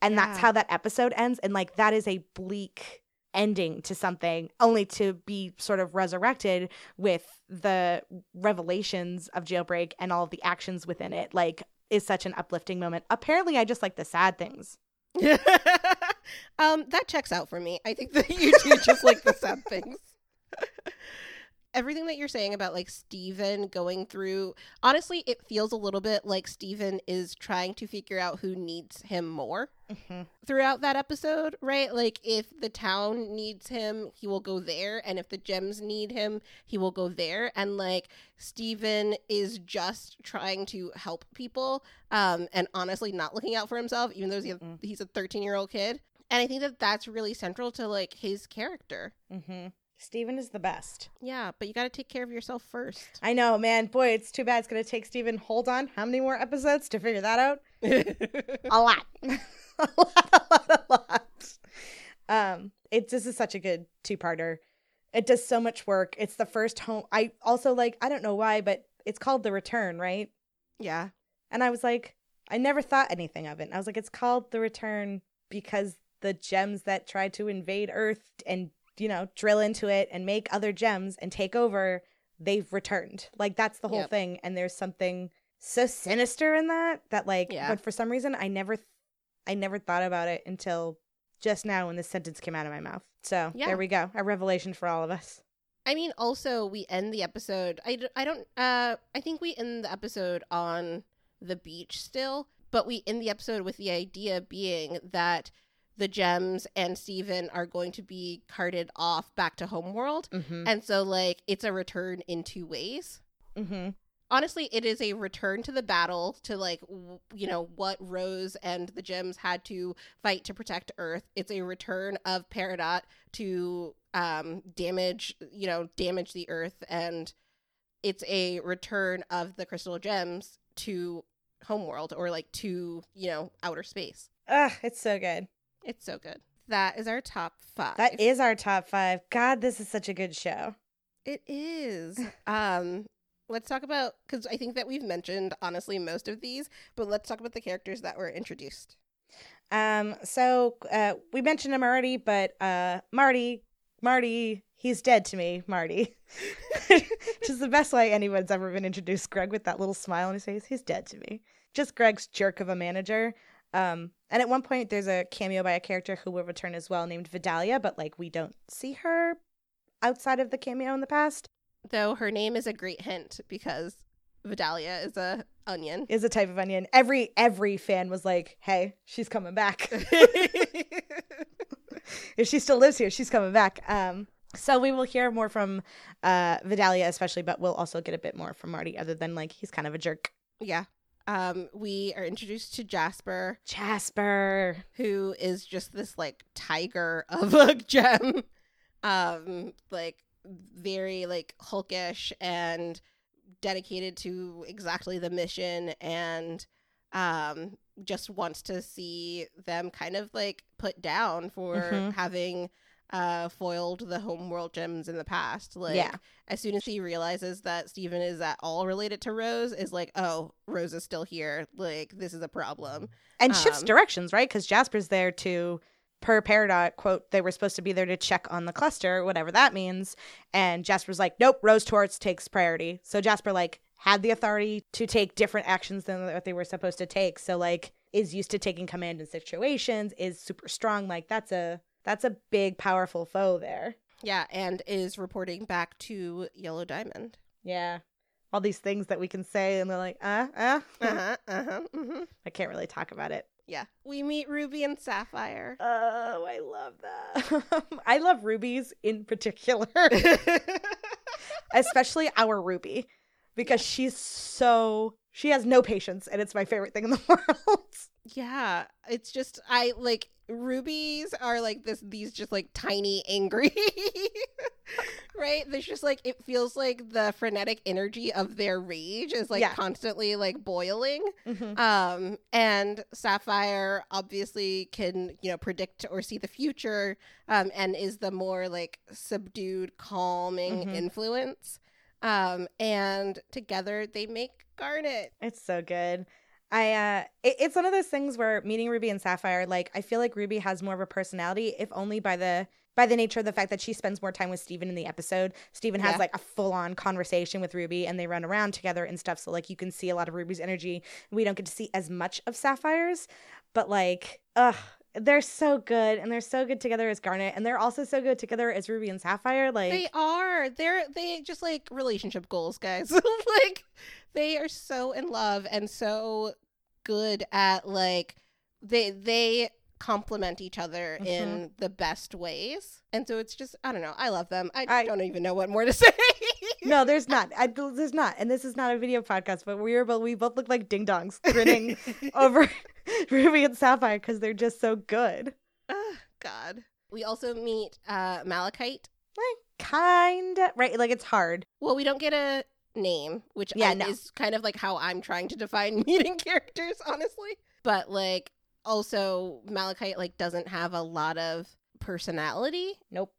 and that's how that episode ends. And like that is a bleak ending to something only to be sort of resurrected with the revelations of jailbreak and all of the actions within it like is such an uplifting moment apparently i just like the sad things [laughs] um, that checks out for me. I think that you do just like the sad [laughs] things. Everything that you're saying about like Steven going through, honestly, it feels a little bit like Steven is trying to figure out who needs him more throughout that episode, right? Like if the town needs him, he will go there, and if the gems need him, he will go there. And like Steven is just trying to help people, um, and honestly not looking out for himself, even though he's a, Mm-mm. he's a 13 year old kid. And I think that that's really central to like his character. mm-hmm. steven is the best. Yeah, but you got to take care of yourself first. i know man. Boy it's too bad it's gonna take steven hold on how many more episodes to figure that out? [laughs] A lot. [laughs] A lot a lot a lot. Um it this is such a good two-parter. It does so much work. It's the first home i also like i don't know why but it's called the return right? Yeah. and i was like i never thought anything of it. And i was like it's called the return because the gems that tried to invade earth and you know drill into it and make other gems and take over they've returned like that's the whole Yep. thing and there's something so sinister in that that like Yeah. but for some reason i never th- i never thought about it until just now when this sentence came out of my mouth so Yeah. there we go a revelation for all of us I mean, also we end the episode. I, I don't. Uh, I think we end the episode on the beach still, but we end the episode with the idea being that the gems and Steven are going to be carted off back to Homeworld, mm-hmm. and so like it's a return in two ways. Mm-hmm. Honestly, it is a return to the battle to like w- you know what Rose and the gems had to fight to protect Earth. It's a return of Peridot to um damage you know damage the earth and it's a return of the crystal gems to homeworld or like to you know outer space Ugh, it's so good it's so good that is our top five that is our top five god this is such a good show it is [laughs] um let's talk about because i think that we've mentioned honestly most of these but let's talk about the characters that were introduced Um, so uh, we mentioned him already, but uh, Marty, Marty, he's dead to me, Marty. [laughs] [laughs] Which is the best way anyone's ever been introduced. Greg with that little smile on his face, he's dead to me. Just Greg's jerk of a manager. Um, and at one point, there's a cameo by a character who will return as well, named Vidalia, but like we don't see her outside of the cameo in the past. though her name is a great hint because vidalia is a onion Is a type of onion. Every every fan was like, "Hey, she's coming back." [laughs] if she still lives here, she's coming back. Um, so we will hear more from uh, Vidalia, especially, but we'll also get a bit more from Marty, other than like he's kind of a jerk. Yeah. Um, we are introduced to Jasper, Jasper. who is just this like tiger of a [laughs] gem. Um, like very like hulkish and dedicated to exactly the mission and um just wants to see them kind of like put down for Mhm. having uh foiled the homeworld gems in the past like Yeah. as soon as he realizes that Steven is at all related to Rose, is like, oh, Rose is still here. Like, this is a problem. And shifts Um, directions, right? Because Jasper's there to, per Peridot, quote, they were supposed to be there to check on the cluster, whatever that means. And Jasper's like, nope, Rose Quartz takes priority. So Jasper, like, had the authority to take different actions than what they were supposed to take. So, like, is used to taking command in situations, is super strong. Like, that's a. That's a big, powerful foe there. Yeah, and is reporting back to Yellow Diamond. Yeah. all these things that we can say, and they're like, uh, uh. Uh huh. Uh huh. hmm [laughs] I can't really talk about it. Yeah. We meet Ruby and Sapphire. Oh, I love that. [laughs] I love rubies in particular, [laughs] especially our Ruby, because she's so she has no patience, and it's my favorite thing in the world. yeah. It's just I like rubies are like this these just like tiny angry [laughs] right there's just like it feels like the frenetic energy of their rage is like Yeah. constantly like boiling Mhm. um and sapphire obviously can you know predict or see the future um and is the more like subdued calming Mhm. influence um and together they make garnet It's so good. I uh it, it's one of those things where meeting Ruby and Sapphire, like I feel like Ruby has more of a personality, if only by the by the nature of the fact that she spends more time with Steven in the episode. Steven has Yeah. like a full on conversation with Ruby and they run around together and stuff. So like you can see a lot of Ruby's energy. We don't get to see as much of Sapphire's, but like, ugh, they're so good and they're so good together as Garnet and they're also so good together as Ruby and Sapphire. Like They are. They're they just like relationship goals, guys. [laughs] like they are so in love and so good at like they they complement each other in the best ways. And so it's just I don't know. I love them. I, I- don't even know what more to [laughs] say. No, there's not. I, there's not. And this is not a video podcast, but we are both we both look like ding dongs [laughs] grinning over [laughs] Ruby and Sapphire because they're just so good. Ah, God. We also meet uh Malachite. Kind right, like it's hard. Well, we don't get a name, which Yeah, I- no. is kind of like how I'm trying to define [laughs] meeting characters, honestly. But like also Malachite like doesn't have a lot of personality. Nope.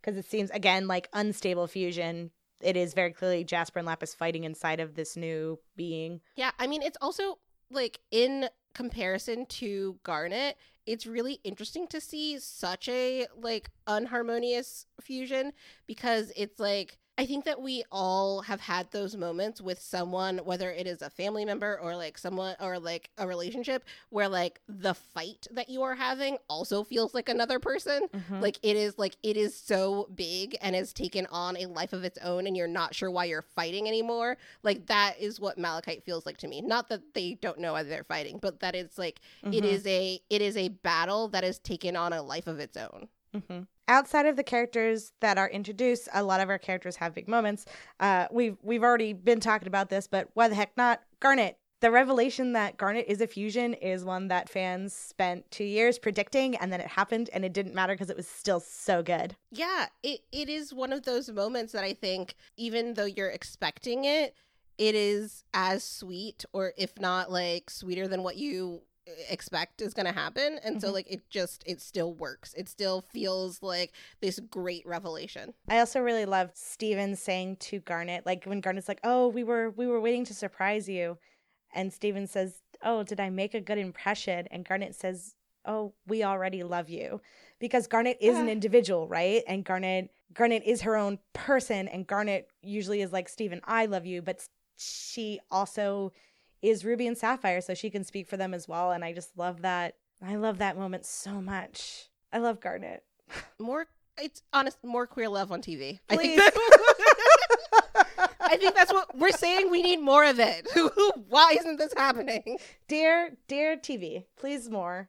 Because it seems again like unstable fusion. It is very clearly Jasper and Lapis fighting inside of this new being. Yeah, I mean it's also like in comparison to Garnet, it's really interesting to see such a like unharmonious fusion because it's like I think that we all have had those moments with someone, whether it is a family member or like someone or like a relationship, where like the fight that you are having also feels like another person. Mm-hmm. Like it is like it is so big and has taken on a life of its own and you're not sure why you're fighting anymore. Like that is what Malachite feels like to me. Not that they don't know why they're fighting, but that it's like it Mhm. is a it is a battle that has taken on a life of its own. hmm Outside of the characters that are introduced, a lot of our characters have big moments. Uh, we've we've already been talking about this, but why the heck not? Garnet. The revelation that Garnet is a fusion is one that fans spent two years predicting, and then it happened, and it didn't matter because it was still so good. Yeah, it, it is one of those moments that I think even though you're expecting it, it is as sweet or if not like sweeter than what you expect is going to happen and so Mhm. like it just it still works it still feels like this great revelation I also really loved Steven saying to Garnet, like when Garnet's like, "Oh, we were we were waiting to surprise you," and Steven says, "Oh, did I make a good impression?" And Garnet says, "Oh, we already love you," because Garnet is an Ah. [sighs] individual, right? And Garnet Garnet is her own person, and Garnet usually is like, "Steven, I love you," but she also is Ruby and Sapphire, so she can speak for them as well. And I just love that. I love that moment so much. I love Garnet. more it's honest more queer love on tv i think that, [laughs] i think that's what we're saying we need more of it [laughs] why isn't this happening Dear, dear TV, please more.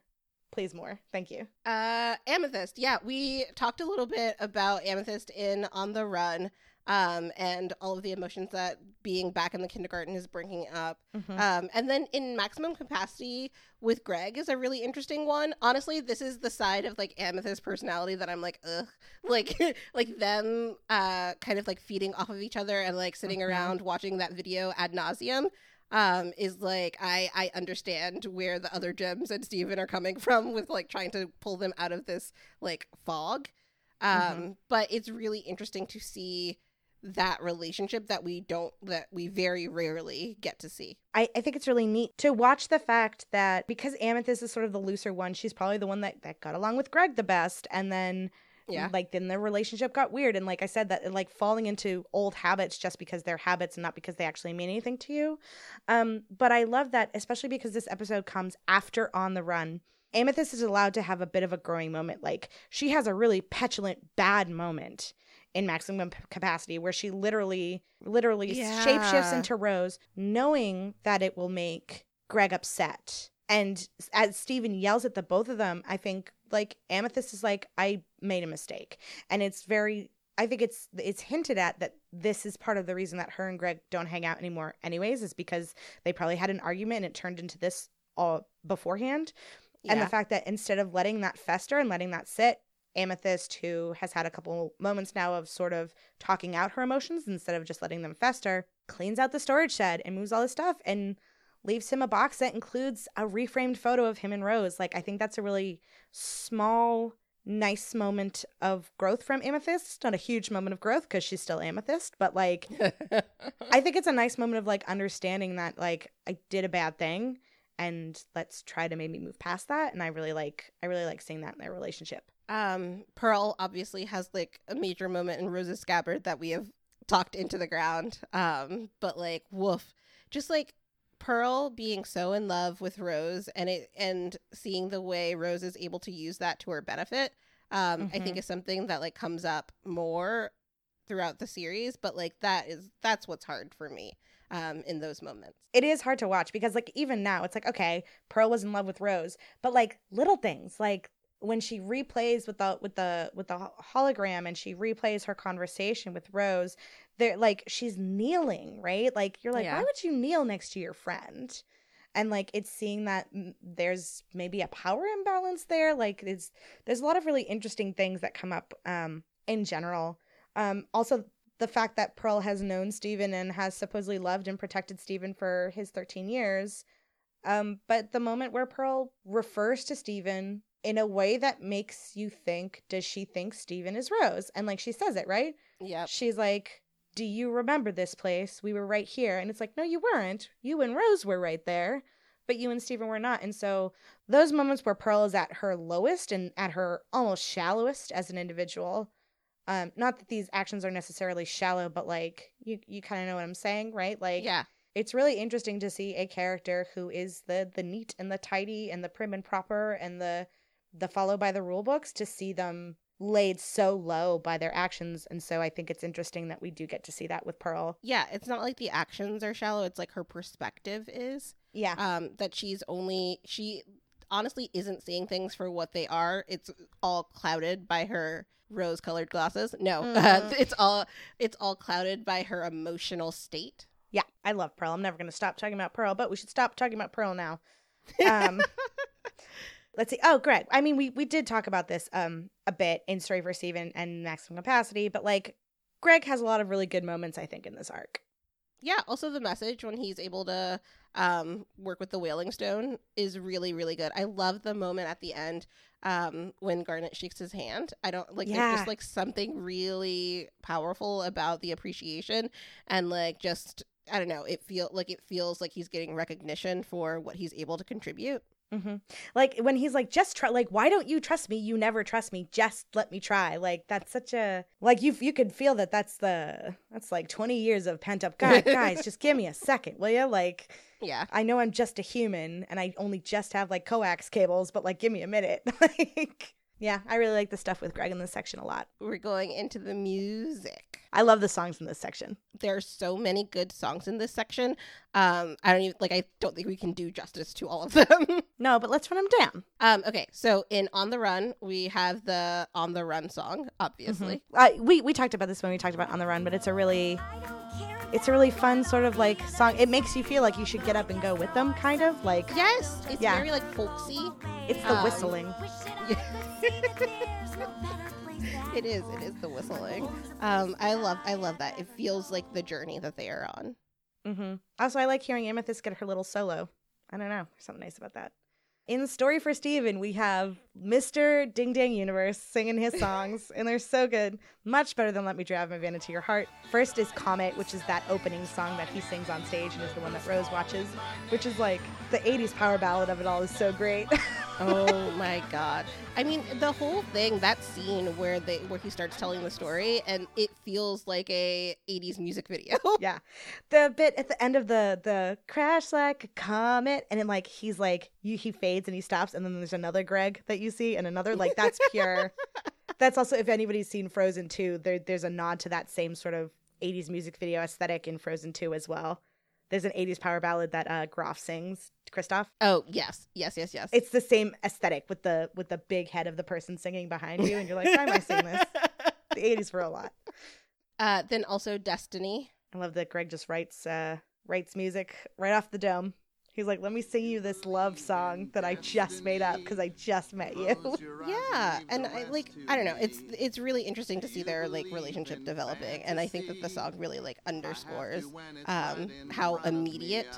Please more. Thank you. Uh, Amethyst. Yeah, we talked a little bit about Amethyst in On the Run, um, and all of the emotions that being back in the kindergarten is bringing up. Mhm. Um, and then in Maximum Capacity with Greg is a really interesting one. Honestly, this is the side of like Amethyst personality that I'm like, ugh, [laughs] like [laughs] like them, uh, kind of like feeding off of each other and like sitting Mhm. around watching that video ad nauseum um is like i i understand where the other gems and steven are coming from [laughs] with like trying to pull them out of this like fog um Mhm. but it's really interesting to see that relationship that we don't that we very rarely get to see I, I think it's really neat to watch the fact that because Amethyst is sort of the looser one, she's probably the one that, that got along with Greg the best. And then, yeah like, then their relationship got weird. And like I said, that like falling into old habits just because they're habits and not because they actually mean anything to you. Um, but I love that, especially because this episode comes after On the Run. Amethyst is allowed to have a bit of a growing moment. Like, she has a really petulant, bad moment in maximum capacity where she literally literally Yeah. shapeshifts into Rose knowing that it will make Greg upset. And as Steven yells at the both of them, I think like Amethyst is like I made a mistake. And it's very I think it's it's hinted at that this is part of the reason that her and Greg don't hang out anymore anyways is because they probably had an argument and it turned into this all beforehand. And the fact that instead of letting that fester and letting that sit, Amethyst, who has had a couple moments now of sort of talking out her emotions instead of just letting them fester, cleans out the storage shed and moves all his stuff and leaves him a box that includes a reframed photo of him and Rose. Like, I think that's a really small, nice moment of growth from Amethyst. Not a huge moment of growth because she's still Amethyst, but like, [laughs] I think it's a nice moment of like understanding that like I did a bad thing and let's try to maybe move past that and I really like I really like seeing that in their relationship. Um, Pearl obviously has like a major moment in Rose's scabbard that we have talked into the ground. Um, but like woof, just like Pearl being so in love with Rose and it and seeing the way Rose is able to use that to her benefit, um, I think Mhm. is something that like comes up more throughout the series. But like that is that's what's hard for me um in those moments. It is hard to watch because like even now it's like okay, Pearl was in love with Rose, but like little things like when she replays with the with the with the hologram and she replays her conversation with Rose, they're like she's kneeling, right? Like you're like, Yeah. why would you kneel next to your friend? And like it's seeing that there's maybe a power imbalance there. Like it's there's a lot of really interesting things that come up um in general. Um also the fact that Pearl has known Steven and has supposedly loved and protected Steven for his 13 years. Um, but the moment where Pearl refers to Steven in a way that makes you think, does she think Steven is Rose? And like she says it, right? Yeah. She's like, Do you remember this place? We were right here. And it's like, No, you weren't. You and Rose were right there, but you and Steven were not. And so those moments where Pearl is at her lowest and at her almost shallowest as an individual. Um, not that these actions are necessarily shallow, but like you, you kind of know what I'm saying, right? Like, yeah. it's really interesting to see a character who is the the neat and the tidy and the prim and proper and the the follow by the rule books to see them laid so low by their actions. And so i think it's interesting that we do get to see that with pearl. Yeah, it's not like the actions are shallow, it's like her perspective is. yeah. um that she's only she honestly isn't seeing things for what they are. It's all clouded by her rose colored glasses. No [laughs] Mhm. it's all it's all clouded by her emotional state. Yeah i love pearl. I'm never going to stop talking about pearl but we should stop talking about pearl now. [laughs] Um let's see. Oh greg i mean we we did talk about this um a bit in story for steven and maximum capacity but like greg has a lot of really good moments i think in this arc. Yeah also the message when he's able to um work with the wailing stone is really really good. I love the moment at the end um when garnet shakes his hand. I don't like there's just like something really powerful about the appreciation and like just i don't know it feel like it feels like he's getting recognition for what he's able to contribute hmm Like when he's like, just try. Like, why don't you trust me? You never trust me. Just let me try. Like that's such a like you. You could feel that. That's the that's like twenty years of pent up. God, guys, just give me a second, will you? Like, yeah I know I'm just a human and I only just have like coax cables, but like, give me a minute. [laughs] like, yeah, I really like the stuff with Greg in this section a lot. we're going into the music. I love the songs in this section. There are so many good songs in this section. Um, I don't even like. I don't think we can do justice to all of them. [laughs] No, but let's run them down. um, okay, so in "On the Run" we have the "On the Run" song, obviously. Uh, we we talked about this when we talked about on the run, but it's a really it's a really fun sort of like song. It makes you feel like you should get up and go with them, kind of like Yes, it's Yeah. very like folksy. it's the Um, whistling. [laughs] [laughs] It is. It is the whistling. Um, I love. I love that. It feels like the journey that they are on. Mm-hmm. Also, I like hearing Amethyst get her little solo. I don't know, there's something nice about that. In Story for Steven, we have Mr. Ding Dang Universe singing his songs, and they're so good. Much better than Let Me Drive My Van Into Your Heart. First is Comet, which is that opening song that he sings on stage and is the one that Rose watches, which is like the 80s power ballad of it all is so great. [laughs] Oh my god. I mean, the whole thing, that scene where they where he starts telling the story and it feels like a 80s music video. [laughs] yeah. The bit at the end of the the crash like a comet and then like he's like you he fades and he stops and then there's another Greg that you see and another like [laughs] that's pure That's also if anybody's seen Frozen 2, there, there's a nod to that same sort of 80s music video aesthetic in Frozen 2 as well. There's an 80s power ballad that uh Groff sings, Kristoff. Oh yes, yes, yes, yes. It's the same aesthetic with the with the big head of the person singing behind you, and you're like, why am I singing this? [laughs] The 80s were a lot. Uh, then also Destiny. I love that Greg just writes uh writes music right off the dome. He's like, let me sing you this love song that I just made up because I just met you. Yeah, and I, like I don't know, it's it's really interesting to see their like relationship developing, and I think that the song really like underscores um, how immediate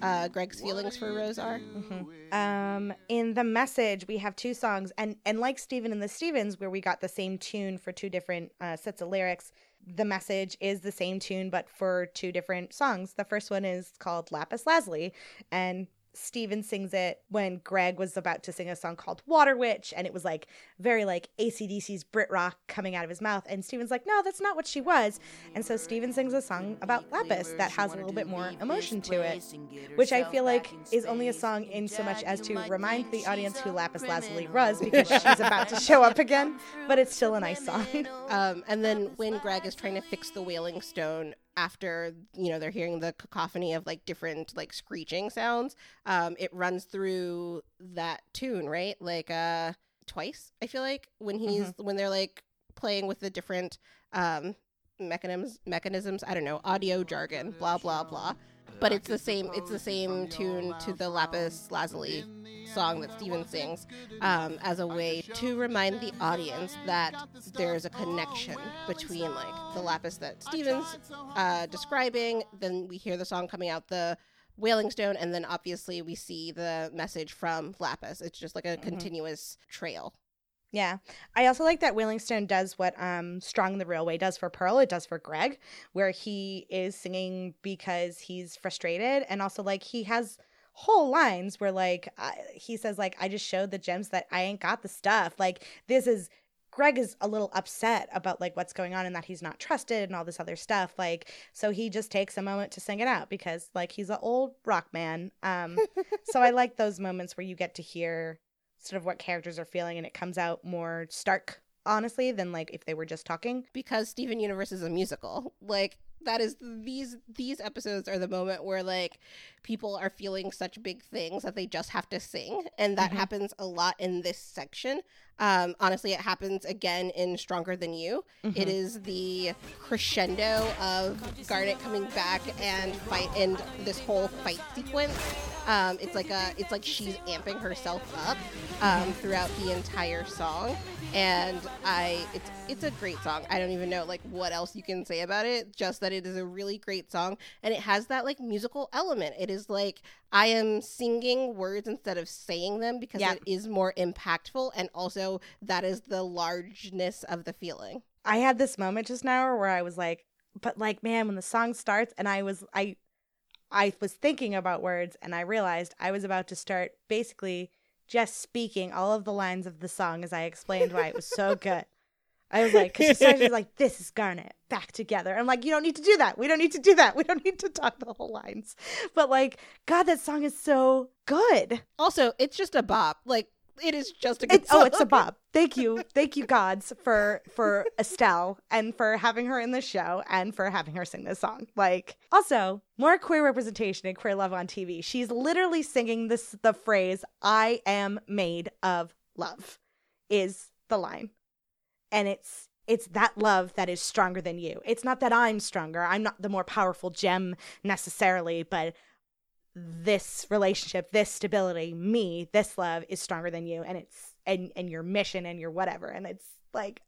uh, Greg's feelings for Rose are. Mm-hmm. Um, in the message, we have two songs, and and like Steven and the Stevens, where we got the same tune for two different uh, sets of lyrics. The message is the same tune, but for two different songs. The first one is called Lapis Lazuli, and Steven sings it when Greg was about to sing a song called Water Witch, and it was like very like ACDC's Brit rock coming out of his mouth. And Steven's like, no, that's not what she was. And so Steven sings a song about Lapis that has a little bit more emotion to it, which I feel like is only a song in so much as to remind the audience who Lapis Lazuli was because she's about to show up again, but it's still a nice song. [laughs] Um, and then when Greg is trying to fix the Wailing Stone after you know they're hearing the cacophony of like different like screeching sounds, um, it runs through that tune right like uh twice. I feel like when he's when they're like playing with the different um mechanisms mechanisms. I don't know audio jargon, blah blah blah. But it's the same. It's the same tune to the Lapis Lazuli song that Steven sings, um, as a way to remind the audience that there's a connection between like the Lapis that Steven's uh, describing. Then we hear the song coming out the Wailing Stone, and then obviously we see the message from Lapis. It's just like a continuous trail. Yeah. I also like that Wailing Stone does what um Strong the Real Way does for Pearl, it does for Greg, where he is singing because he's frustrated and also like he has whole lines where like I, he says like I just showed the gems that I ain't got the stuff. Like this is Greg is a little upset about like what's going on and that he's not trusted and all this other stuff. Like so he just takes a moment to sing it out because like he's an old rock man. Um so I [laughs] like those moments where you get to hear sort of what characters are feeling and it comes out more stark honestly than like if they were just talking because Steven Universe is a musical. Like that is these these episodes are the moment where like people are feeling such big things that they just have to sing and that Mhm. happens a lot in this section um honestly it happens again in stronger than you. Mm-hmm. It is the crescendo of garnet coming back and fight and this whole fight sequence. Um it's like a it's like she's amping herself up um throughout the entire song. And i it's it's a great song. I don't even know like what else you can say about it just that it is a really great song. And it has that like musical element. It is like i am singing words instead of saying them because Yeah. it is more impactful and also that is the largeness of the feeling I had this moment just now where I was like, but like, man, when the song starts and I was, I, I was thinking about words and I realized I was about to start basically just speaking all of the lines of the song as I explained why it was so [laughs] good. I was like, because she started like, this is Garnet back together. I'm like, you don't need to do that. We don't need to do that. We don't need to talk the whole lines. But like, God, that song is so good. also it's just a bop like it is just a good It, oh, it's a bob. Thank you, [laughs] thank you, gods, for for Estelle and for having her in the show and for having her sing this song. Like, also more queer representation in queer love on TV. She's literally singing this the phrase "I am made of love" is the line, and it's it's that love that is stronger than you. It's not that I'm stronger. I'm not the more powerful gem necessarily, but this relationship, this stability, me, this love is stronger than you, and it's and and your mission and your whatever, and it's like,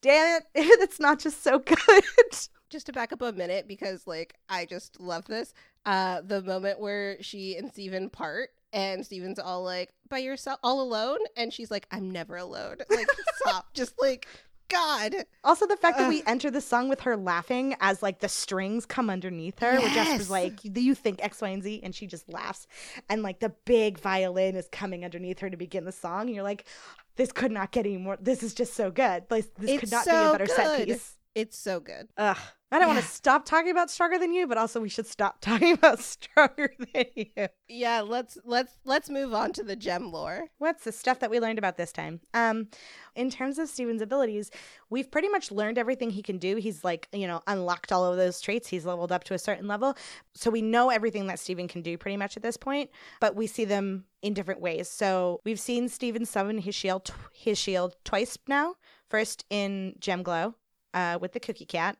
damn it, [laughs] it's not just so good. [laughs] just to back up a minute because like I just love this. Uh the moment where she and Steven part and Steven's all like by yourself all alone and she's like I'm never alone. [laughs] Like stop. Just like God. also, the fact that we enter the song with her laughing as like the strings come underneath her, where Jasper's like, "Do you think X, Y, and Z?" and she just laughs, and like the big violin is coming underneath her to begin the song, and you're like, "This could not get any more. This is just so good. Like this could It's not be a so better set piece." It's so good. Ugh. I don't want to stop talking about Stronger Than You, but also we should stop [laughs] talking about Stronger Than You. Yeah, let's let's let's move on to the gem lore. What's the stuff that we learned about this time? Um, in terms of Steven's abilities, we've pretty much learned everything he can do. He's like, you know, unlocked all of those traits. He's leveled up to a certain level. So we know everything that Steven can do pretty much at this point, but we see them in different ways. So we've seen Steven summon his shield his shield twice now. First in Gem Glow, uh, with the cookie cat.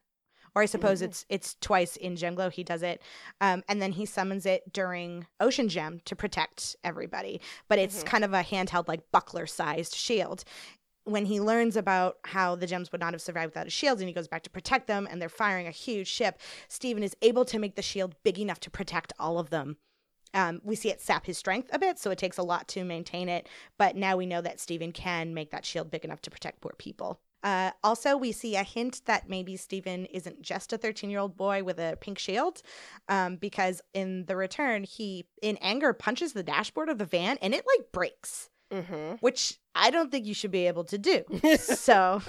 Or I suppose Mhm. it's it's twice in Gem Glow he does it. Um, and then he summons it during Ocean Gem to protect everybody. But it's Mhm. kind of a handheld, like buckler sized shield. When he learns about how the gems would not have survived without a shield and he goes back to protect them and they're firing a huge ship, Steven is able to make the shield big enough to protect all of them. Um, we see it sap his strength a bit, so it takes a lot to maintain it. But now we know that Steven can make that shield big enough to protect poor people. Uh, also, we see a hint that maybe Steven isn't just a 13 year old boy with a pink shield, um, because in the return, he, in anger, punches the dashboard of the van and it like breaks, Mm-hmm. which I don't think you should be able to do. [laughs] so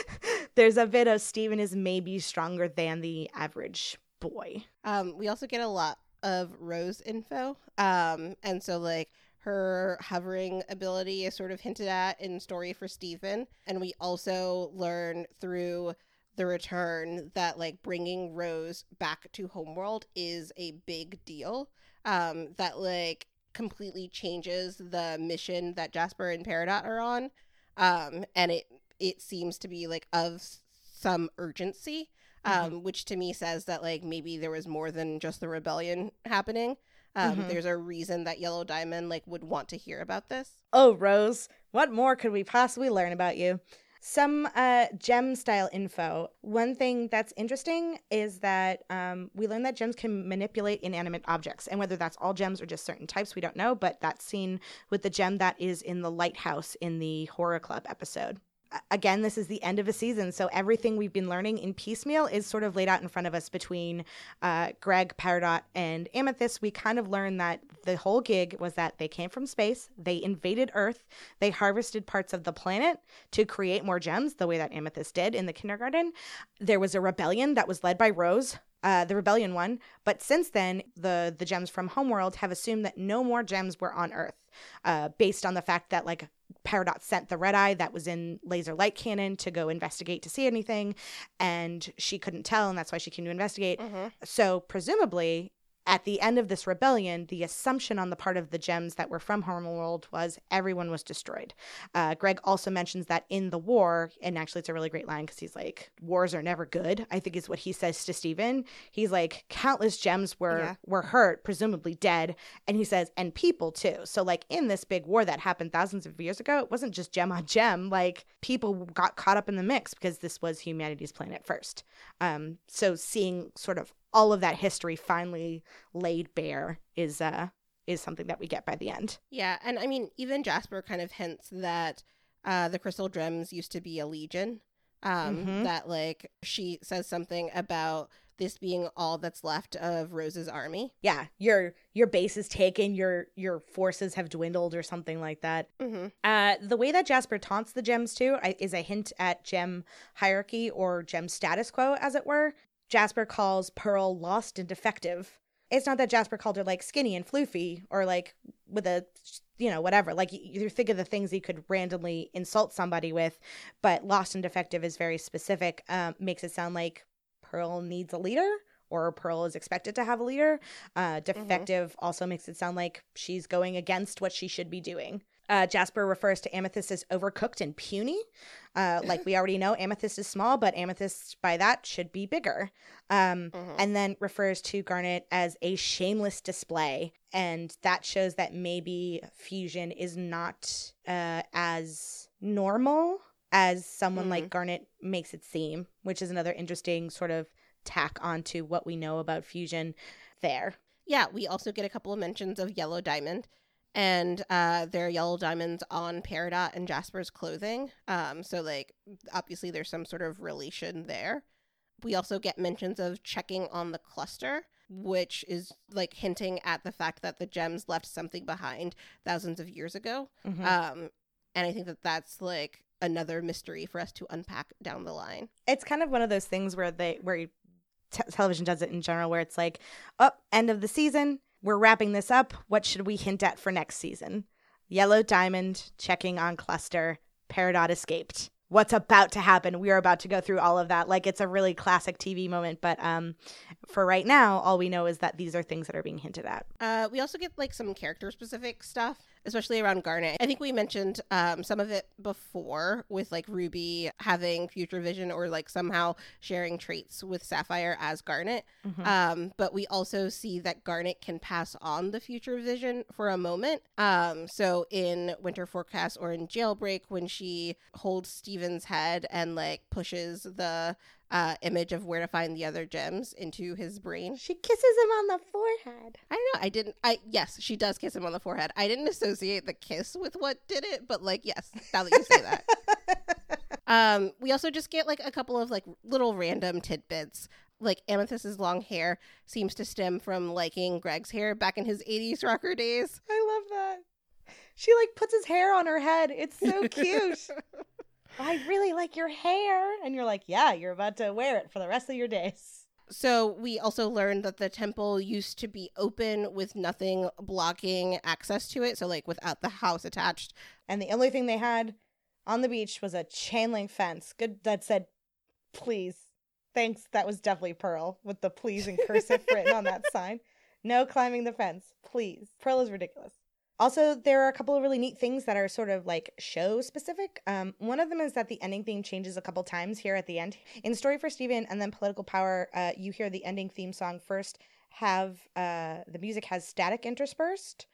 [laughs] there's a bit of Steven is maybe stronger than the average boy. Um, we also get a lot of Rose info. Um, and so like her hovering ability is sort of hinted at in Story for Steven. And we also learn through the return that like bringing Rose back to Homeworld is a big deal. Um, that like completely changes the mission that Jasper and Peridot are on. Um, and it it seems to be like of some urgency um, which to me says that like maybe there was more than just the rebellion happening. Um, Mhm. There's a reason that Yellow Diamond like would want to hear about this. Oh, Rose, what more could we possibly learn about you? Some uh, gem style info. One thing that's interesting is that um, we learned that gems can manipulate inanimate objects. And whether that's all gems or just certain types, we don't know. But that's seen with the gem that is in the lighthouse in the Horror Club episode. Again, this is the end of a season, so everything we've been learning in piecemeal is sort of laid out in front of us between uh, Greg, Peridot, and Amethyst. We kind of learned that the whole gig was that they came from space, they invaded Earth, they harvested parts of the planet to create more gems, the way that Amethyst did in the kindergarten. There was a rebellion that was led by Rose. Uh, the rebellion one. but since then, the the gems from Homeworld have assumed that no more gems were on Earth, uh, based on the fact that like Peridot sent the red eye that was in laser light cannon to go investigate to see anything, and she couldn't tell, and that's why she came to investigate. So, presumably, at the end of this rebellion, the assumption on the part of the gems that were from Homeworld was everyone was destroyed. Uh, Greg also mentions that in the war, and actually it's a really great line because he's like, "Wars are never good." I think is what he says to Steven. He's like, "Countless gems were Yeah. were hurt, presumably dead," and he says, "and people too." So like in this big war that happened thousands of years ago, it wasn't just gem on gem. Like people got caught up in the mix because this was humanity's planet first. Um, so seeing sort of all of that history finally laid bare is uh is something that we get by the end. Yeah, and I mean even Jasper kind of hints that uh, the crystal gems used to be a legion. Um, Mhm. That like she says something about this being all that's left of Rose's army. Yeah, your your base is taken, your your forces have dwindled or something like that. Mm-hmm. Uh, the way that Jasper taunts the gems too I- is a hint at gem hierarchy or gem status quo, as it were. Jasper calls Pearl lost and defective. It's not that Jasper called her like skinny and floofy or like with a you know whatever. Like you, think of the things he could randomly insult somebody with, but lost and defective is very specific. Um, makes it sound like Pearl needs a leader or Pearl is expected to have a leader. Uh, defective also makes it sound like she's going against what she should be doing. Uh, Jasper refers to Amethyst as overcooked and puny. Uh, [laughs] like we already know, Amethyst is small, but Amethyst by that should be bigger. Um, Mhm. and then refers to Garnet as a shameless display. And that shows that maybe fusion is not uh, as normal as someone like Garnet makes it seem, which is another interesting sort of tack onto what we know about fusion there. Yeah, we also get a couple of mentions of Yellow Diamond, and uh, there are yellow diamonds on Peridot and Jasper's clothing. Um, so like obviously there's some sort of relation there. We also get mentions of checking on the cluster, which is like hinting at the fact that the gems left something behind thousands of years ago. Mhm. Um, and I think that that's like another mystery for us to unpack down the line. It's kind of one of those things where they where te- television does it in general, where it's like, oh, end of the season, we're wrapping this up. What should we hint at for next season? Yellow Diamond checking on Cluster. Peridot escaped. What's about to happen? We are about to go through all of that. Like it's a really classic TV moment, but um, for right now, all we know is that these are things that are being hinted at. Uh, we also get like some character specific stuff, especially around Garnet. I think we mentioned um, some of it before with like Ruby having future vision or like somehow sharing traits with Sapphire as Garnet. Mhm. Um, but we also see that Garnet can pass on the future vision for a moment. Um, so in Winter Forecast or in Jailbreak, when she holds Steven's head and like pushes the uh, image of where to find the other gems into his brain. She kisses him on the forehead. I don't know. I didn't. I yes, she does kiss him on the forehead. I didn't associate the kiss with what did it, but like yes, now that you say that. [laughs] Um, we also just get like a couple of like little random tidbits. Like Amethyst's long hair seems to stem from liking Greg's hair back in his '80s rocker days. I love that. She like puts his hair on her head. It's so [laughs] cute. I really like your hair. And you're like, yeah, you're about to wear it for the rest of your days. So we also learned that the temple used to be open with nothing blocking access to it. So like without the house attached. And the only thing they had on the beach was a chain link fence. Good that said, please. Thanks. That was definitely Pearl with the please in cursive written on that [laughs] sign. No climbing the fence, please. Pearl is ridiculous. Also, there are a couple of really neat things that are sort of like show specific. Um, one of them is that the ending theme changes a couple times here at the end. In Story for Steven and then Political Power, uh, you hear the ending theme song first have uh, the music has static interspersed.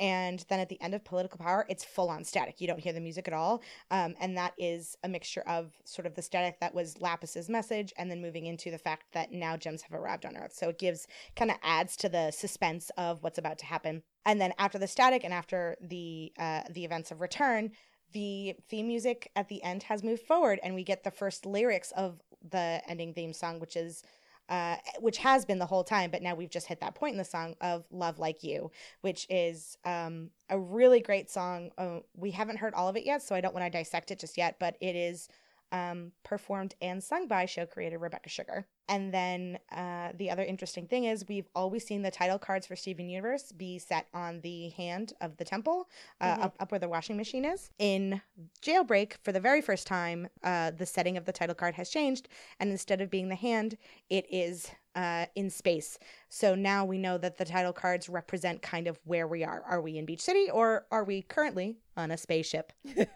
And then at the end of Political Power, it's full on static. You don't hear the music at all. Um, and that is a mixture of sort of the static that was Lapis's message and then moving into the fact that now gems have arrived on Earth. So it gives kind of adds to the suspense of what's about to happen. And then after the static and after the uh, the events of return, the theme music at the end has moved forward, and we get the first lyrics of the ending theme song, which is uh, which has been the whole time, but now we've just hit that point in the song of "Love Like You," which is um, a really great song. Uh, we haven't heard all of it yet, so I don't want to dissect it just yet, but it is um, performed and sung by show creator Rebecca Sugar. And then uh, the other interesting thing is we've always seen the title cards for Steven Universe be set on the hand of the temple, uh, Mhm. up, up where the washing machine is. In Jailbreak, for the very first time, uh, the setting of the title card has changed, and instead of being the hand, it is uh, in space. So now we know that the title cards represent kind of where we are. Are we in Beach City, or are we currently on a spaceship? [laughs]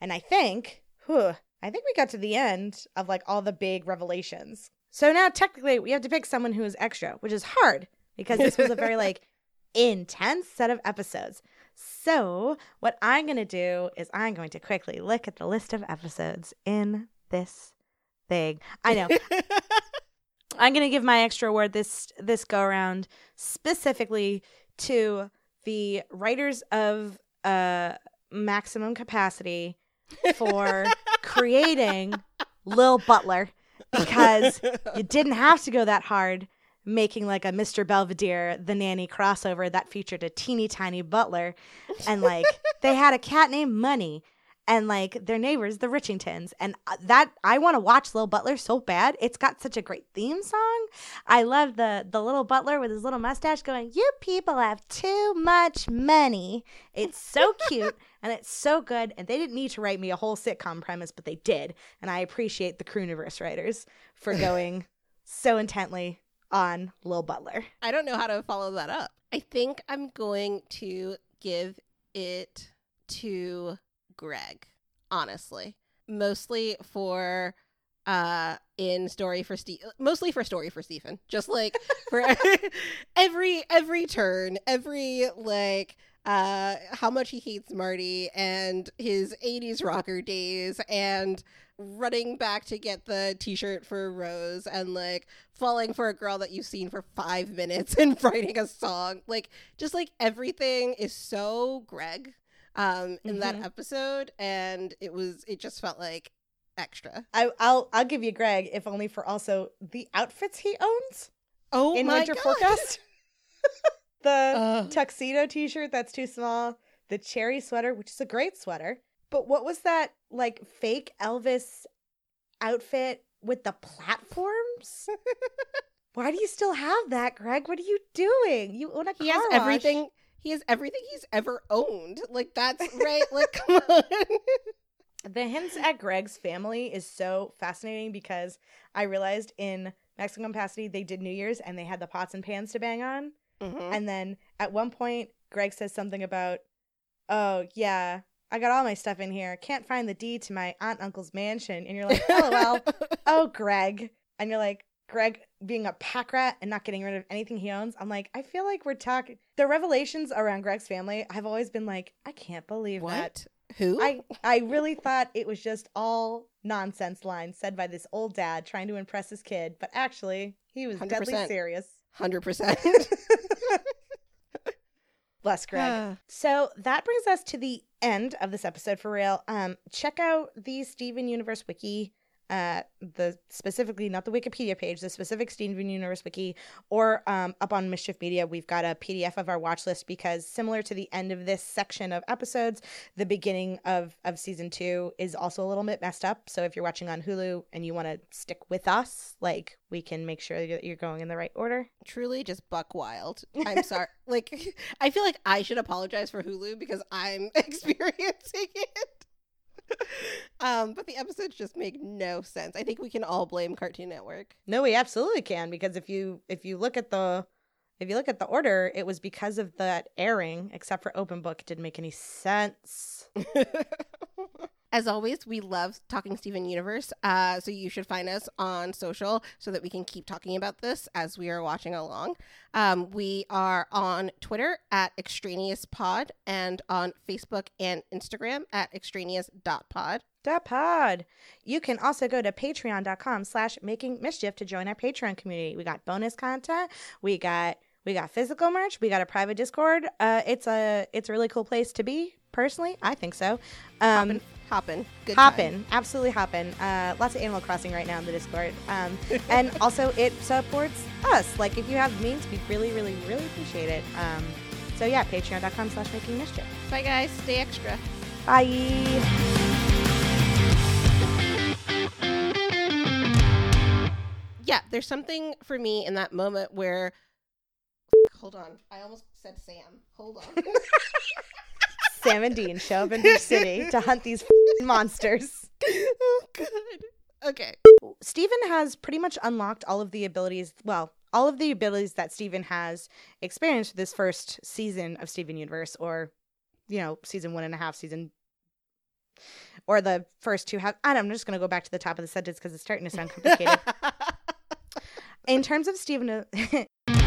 And I think, whew, I think we got to the end of like all the big revelations. So now technically we have to pick someone who is extra, which is hard because this was a very like [laughs] intense set of episodes. So what I'm going to do is I'm going to quickly look at the list of episodes in this thing. I know. [laughs] I'm going to give my extra award this this go around specifically to the writers of uh maximum capacity for creating Lil Butler because you didn't have to go that hard making like a Mr. Belvedere the nanny crossover that featured a teeny tiny butler. And like they had a cat named Money and like their neighbors the Richingtons. And uh, that I want to watch Lil Butler so bad. It's got such a great theme song. I love the the little butler with his little mustache going you people have too much money. It's so cute and it's so good and they didn't need to write me a whole sitcom premise but they did and I appreciate the Crewniverse writers for [laughs] going so intently on Lil Butler. I don't know how to follow that up. I think I'm going to give it to Greg, honestly. Mostly for uh in story for Steve mostly for story for Steven. Just like for [laughs] [laughs] every every turn, every like uh how much he hates Marty and his 80s rocker days and running back to get the t-shirt for Rose and like falling for a girl that you've seen for 5 minutes [laughs] and writing a song. Like just like everything is so Greg um in that Mhm. episode and it was it just felt like extra. I, I'll I'll give you Greg if only for also the outfits he owns Oh in my Winter God. Forecast. [laughs] the Ugh. tuxedo T-shirt that's too small, the cherry sweater, which is a great sweater, But what was that like fake Elvis outfit with the platforms? [laughs] Why do you still have that, Greg? What are you doing? You own a car He has wash. everything. He has everything he's ever owned. Like that's right. like [laughs] come on. The hints at Greg's family is so fascinating because I realized in Maximum Capacity they did New Year's and they had the pots and pans to bang on. Mhm. And then at one point, Greg says something about, oh, yeah, I got all my stuff in here. Can't find the deed to my aunt and uncle's mansion. And you're like, oh, well, [laughs] oh, Greg. And you're like, Greg being a pack rat and not getting rid of anything he owns. I'm like, I feel like we're talking. The revelations around Greg's family, I've always been like, I can't believe that. what? Who? I, I really thought it was just all nonsense lines said by this old dad trying to impress his kid, but actually, he was deadly 100%. serious. Hundred percent. [laughs] Bless Greg. So that brings us to the end of this episode for real. Um, check out the Steven Universe wiki, uh, the specifically not the Wikipedia page, the specific Steven Universe wiki, or um, up on Mischief Media, we've got a PDF of our watch list because similar to the end of this section of episodes, the beginning of of season two is also a little bit messed up. So if you're watching on Hulu and you want to stick with us, like we can make sure that you're going in the right order. Truly, just buck wild. [laughs] I'm sorry. like, [laughs] I feel like I should apologize for Hulu because I'm [laughs] experiencing it. [laughs] um, but the episodes just make no sense. I think we can all blame Cartoon Network. No, we absolutely can because if you if you look at the if you look at the order, it was because of that airing, except for Open Book, it didn't make any sense. [laughs] As always, we love talking Steven Universe. Uh, so you should find us on social so that we can keep talking about this as we are watching along. Um, we are on Twitter at extraneous pod and on Facebook and Instagram at extraneous.pod. Dot pod. You can also go to patreon.com slash making mischief to join our Patreon community. We got bonus content. We got we got physical merch. We got a private Discord. Uh, it's a it's a really cool place to be. Personally, I think so. Um, Hoppin', hoppin', good time. hoppin absolutely hoppin uh lots of animal crossing right now in the discord um [laughs] and also it supports us like if you have means we really really really appreciate it um so yeah patreon.com slash making mischief Bye, guys. Stay extra. bye Yeah, there's something for me in that moment where. Hold on. I almost said Sam. Hold on. [laughs] [laughs] sam and dean show up in your city to [laughs] hunt these monsters oh, good. Okay. Steven has pretty much unlocked all of the abilities, well, all of the abilities that Steven has experienced this first season of Steven Universe, or, you know, season one and a half, season, or the first two have. I'm just going to go back to the top of the sentence because it's starting to sound complicated. [laughs] In terms of Steven, [laughs]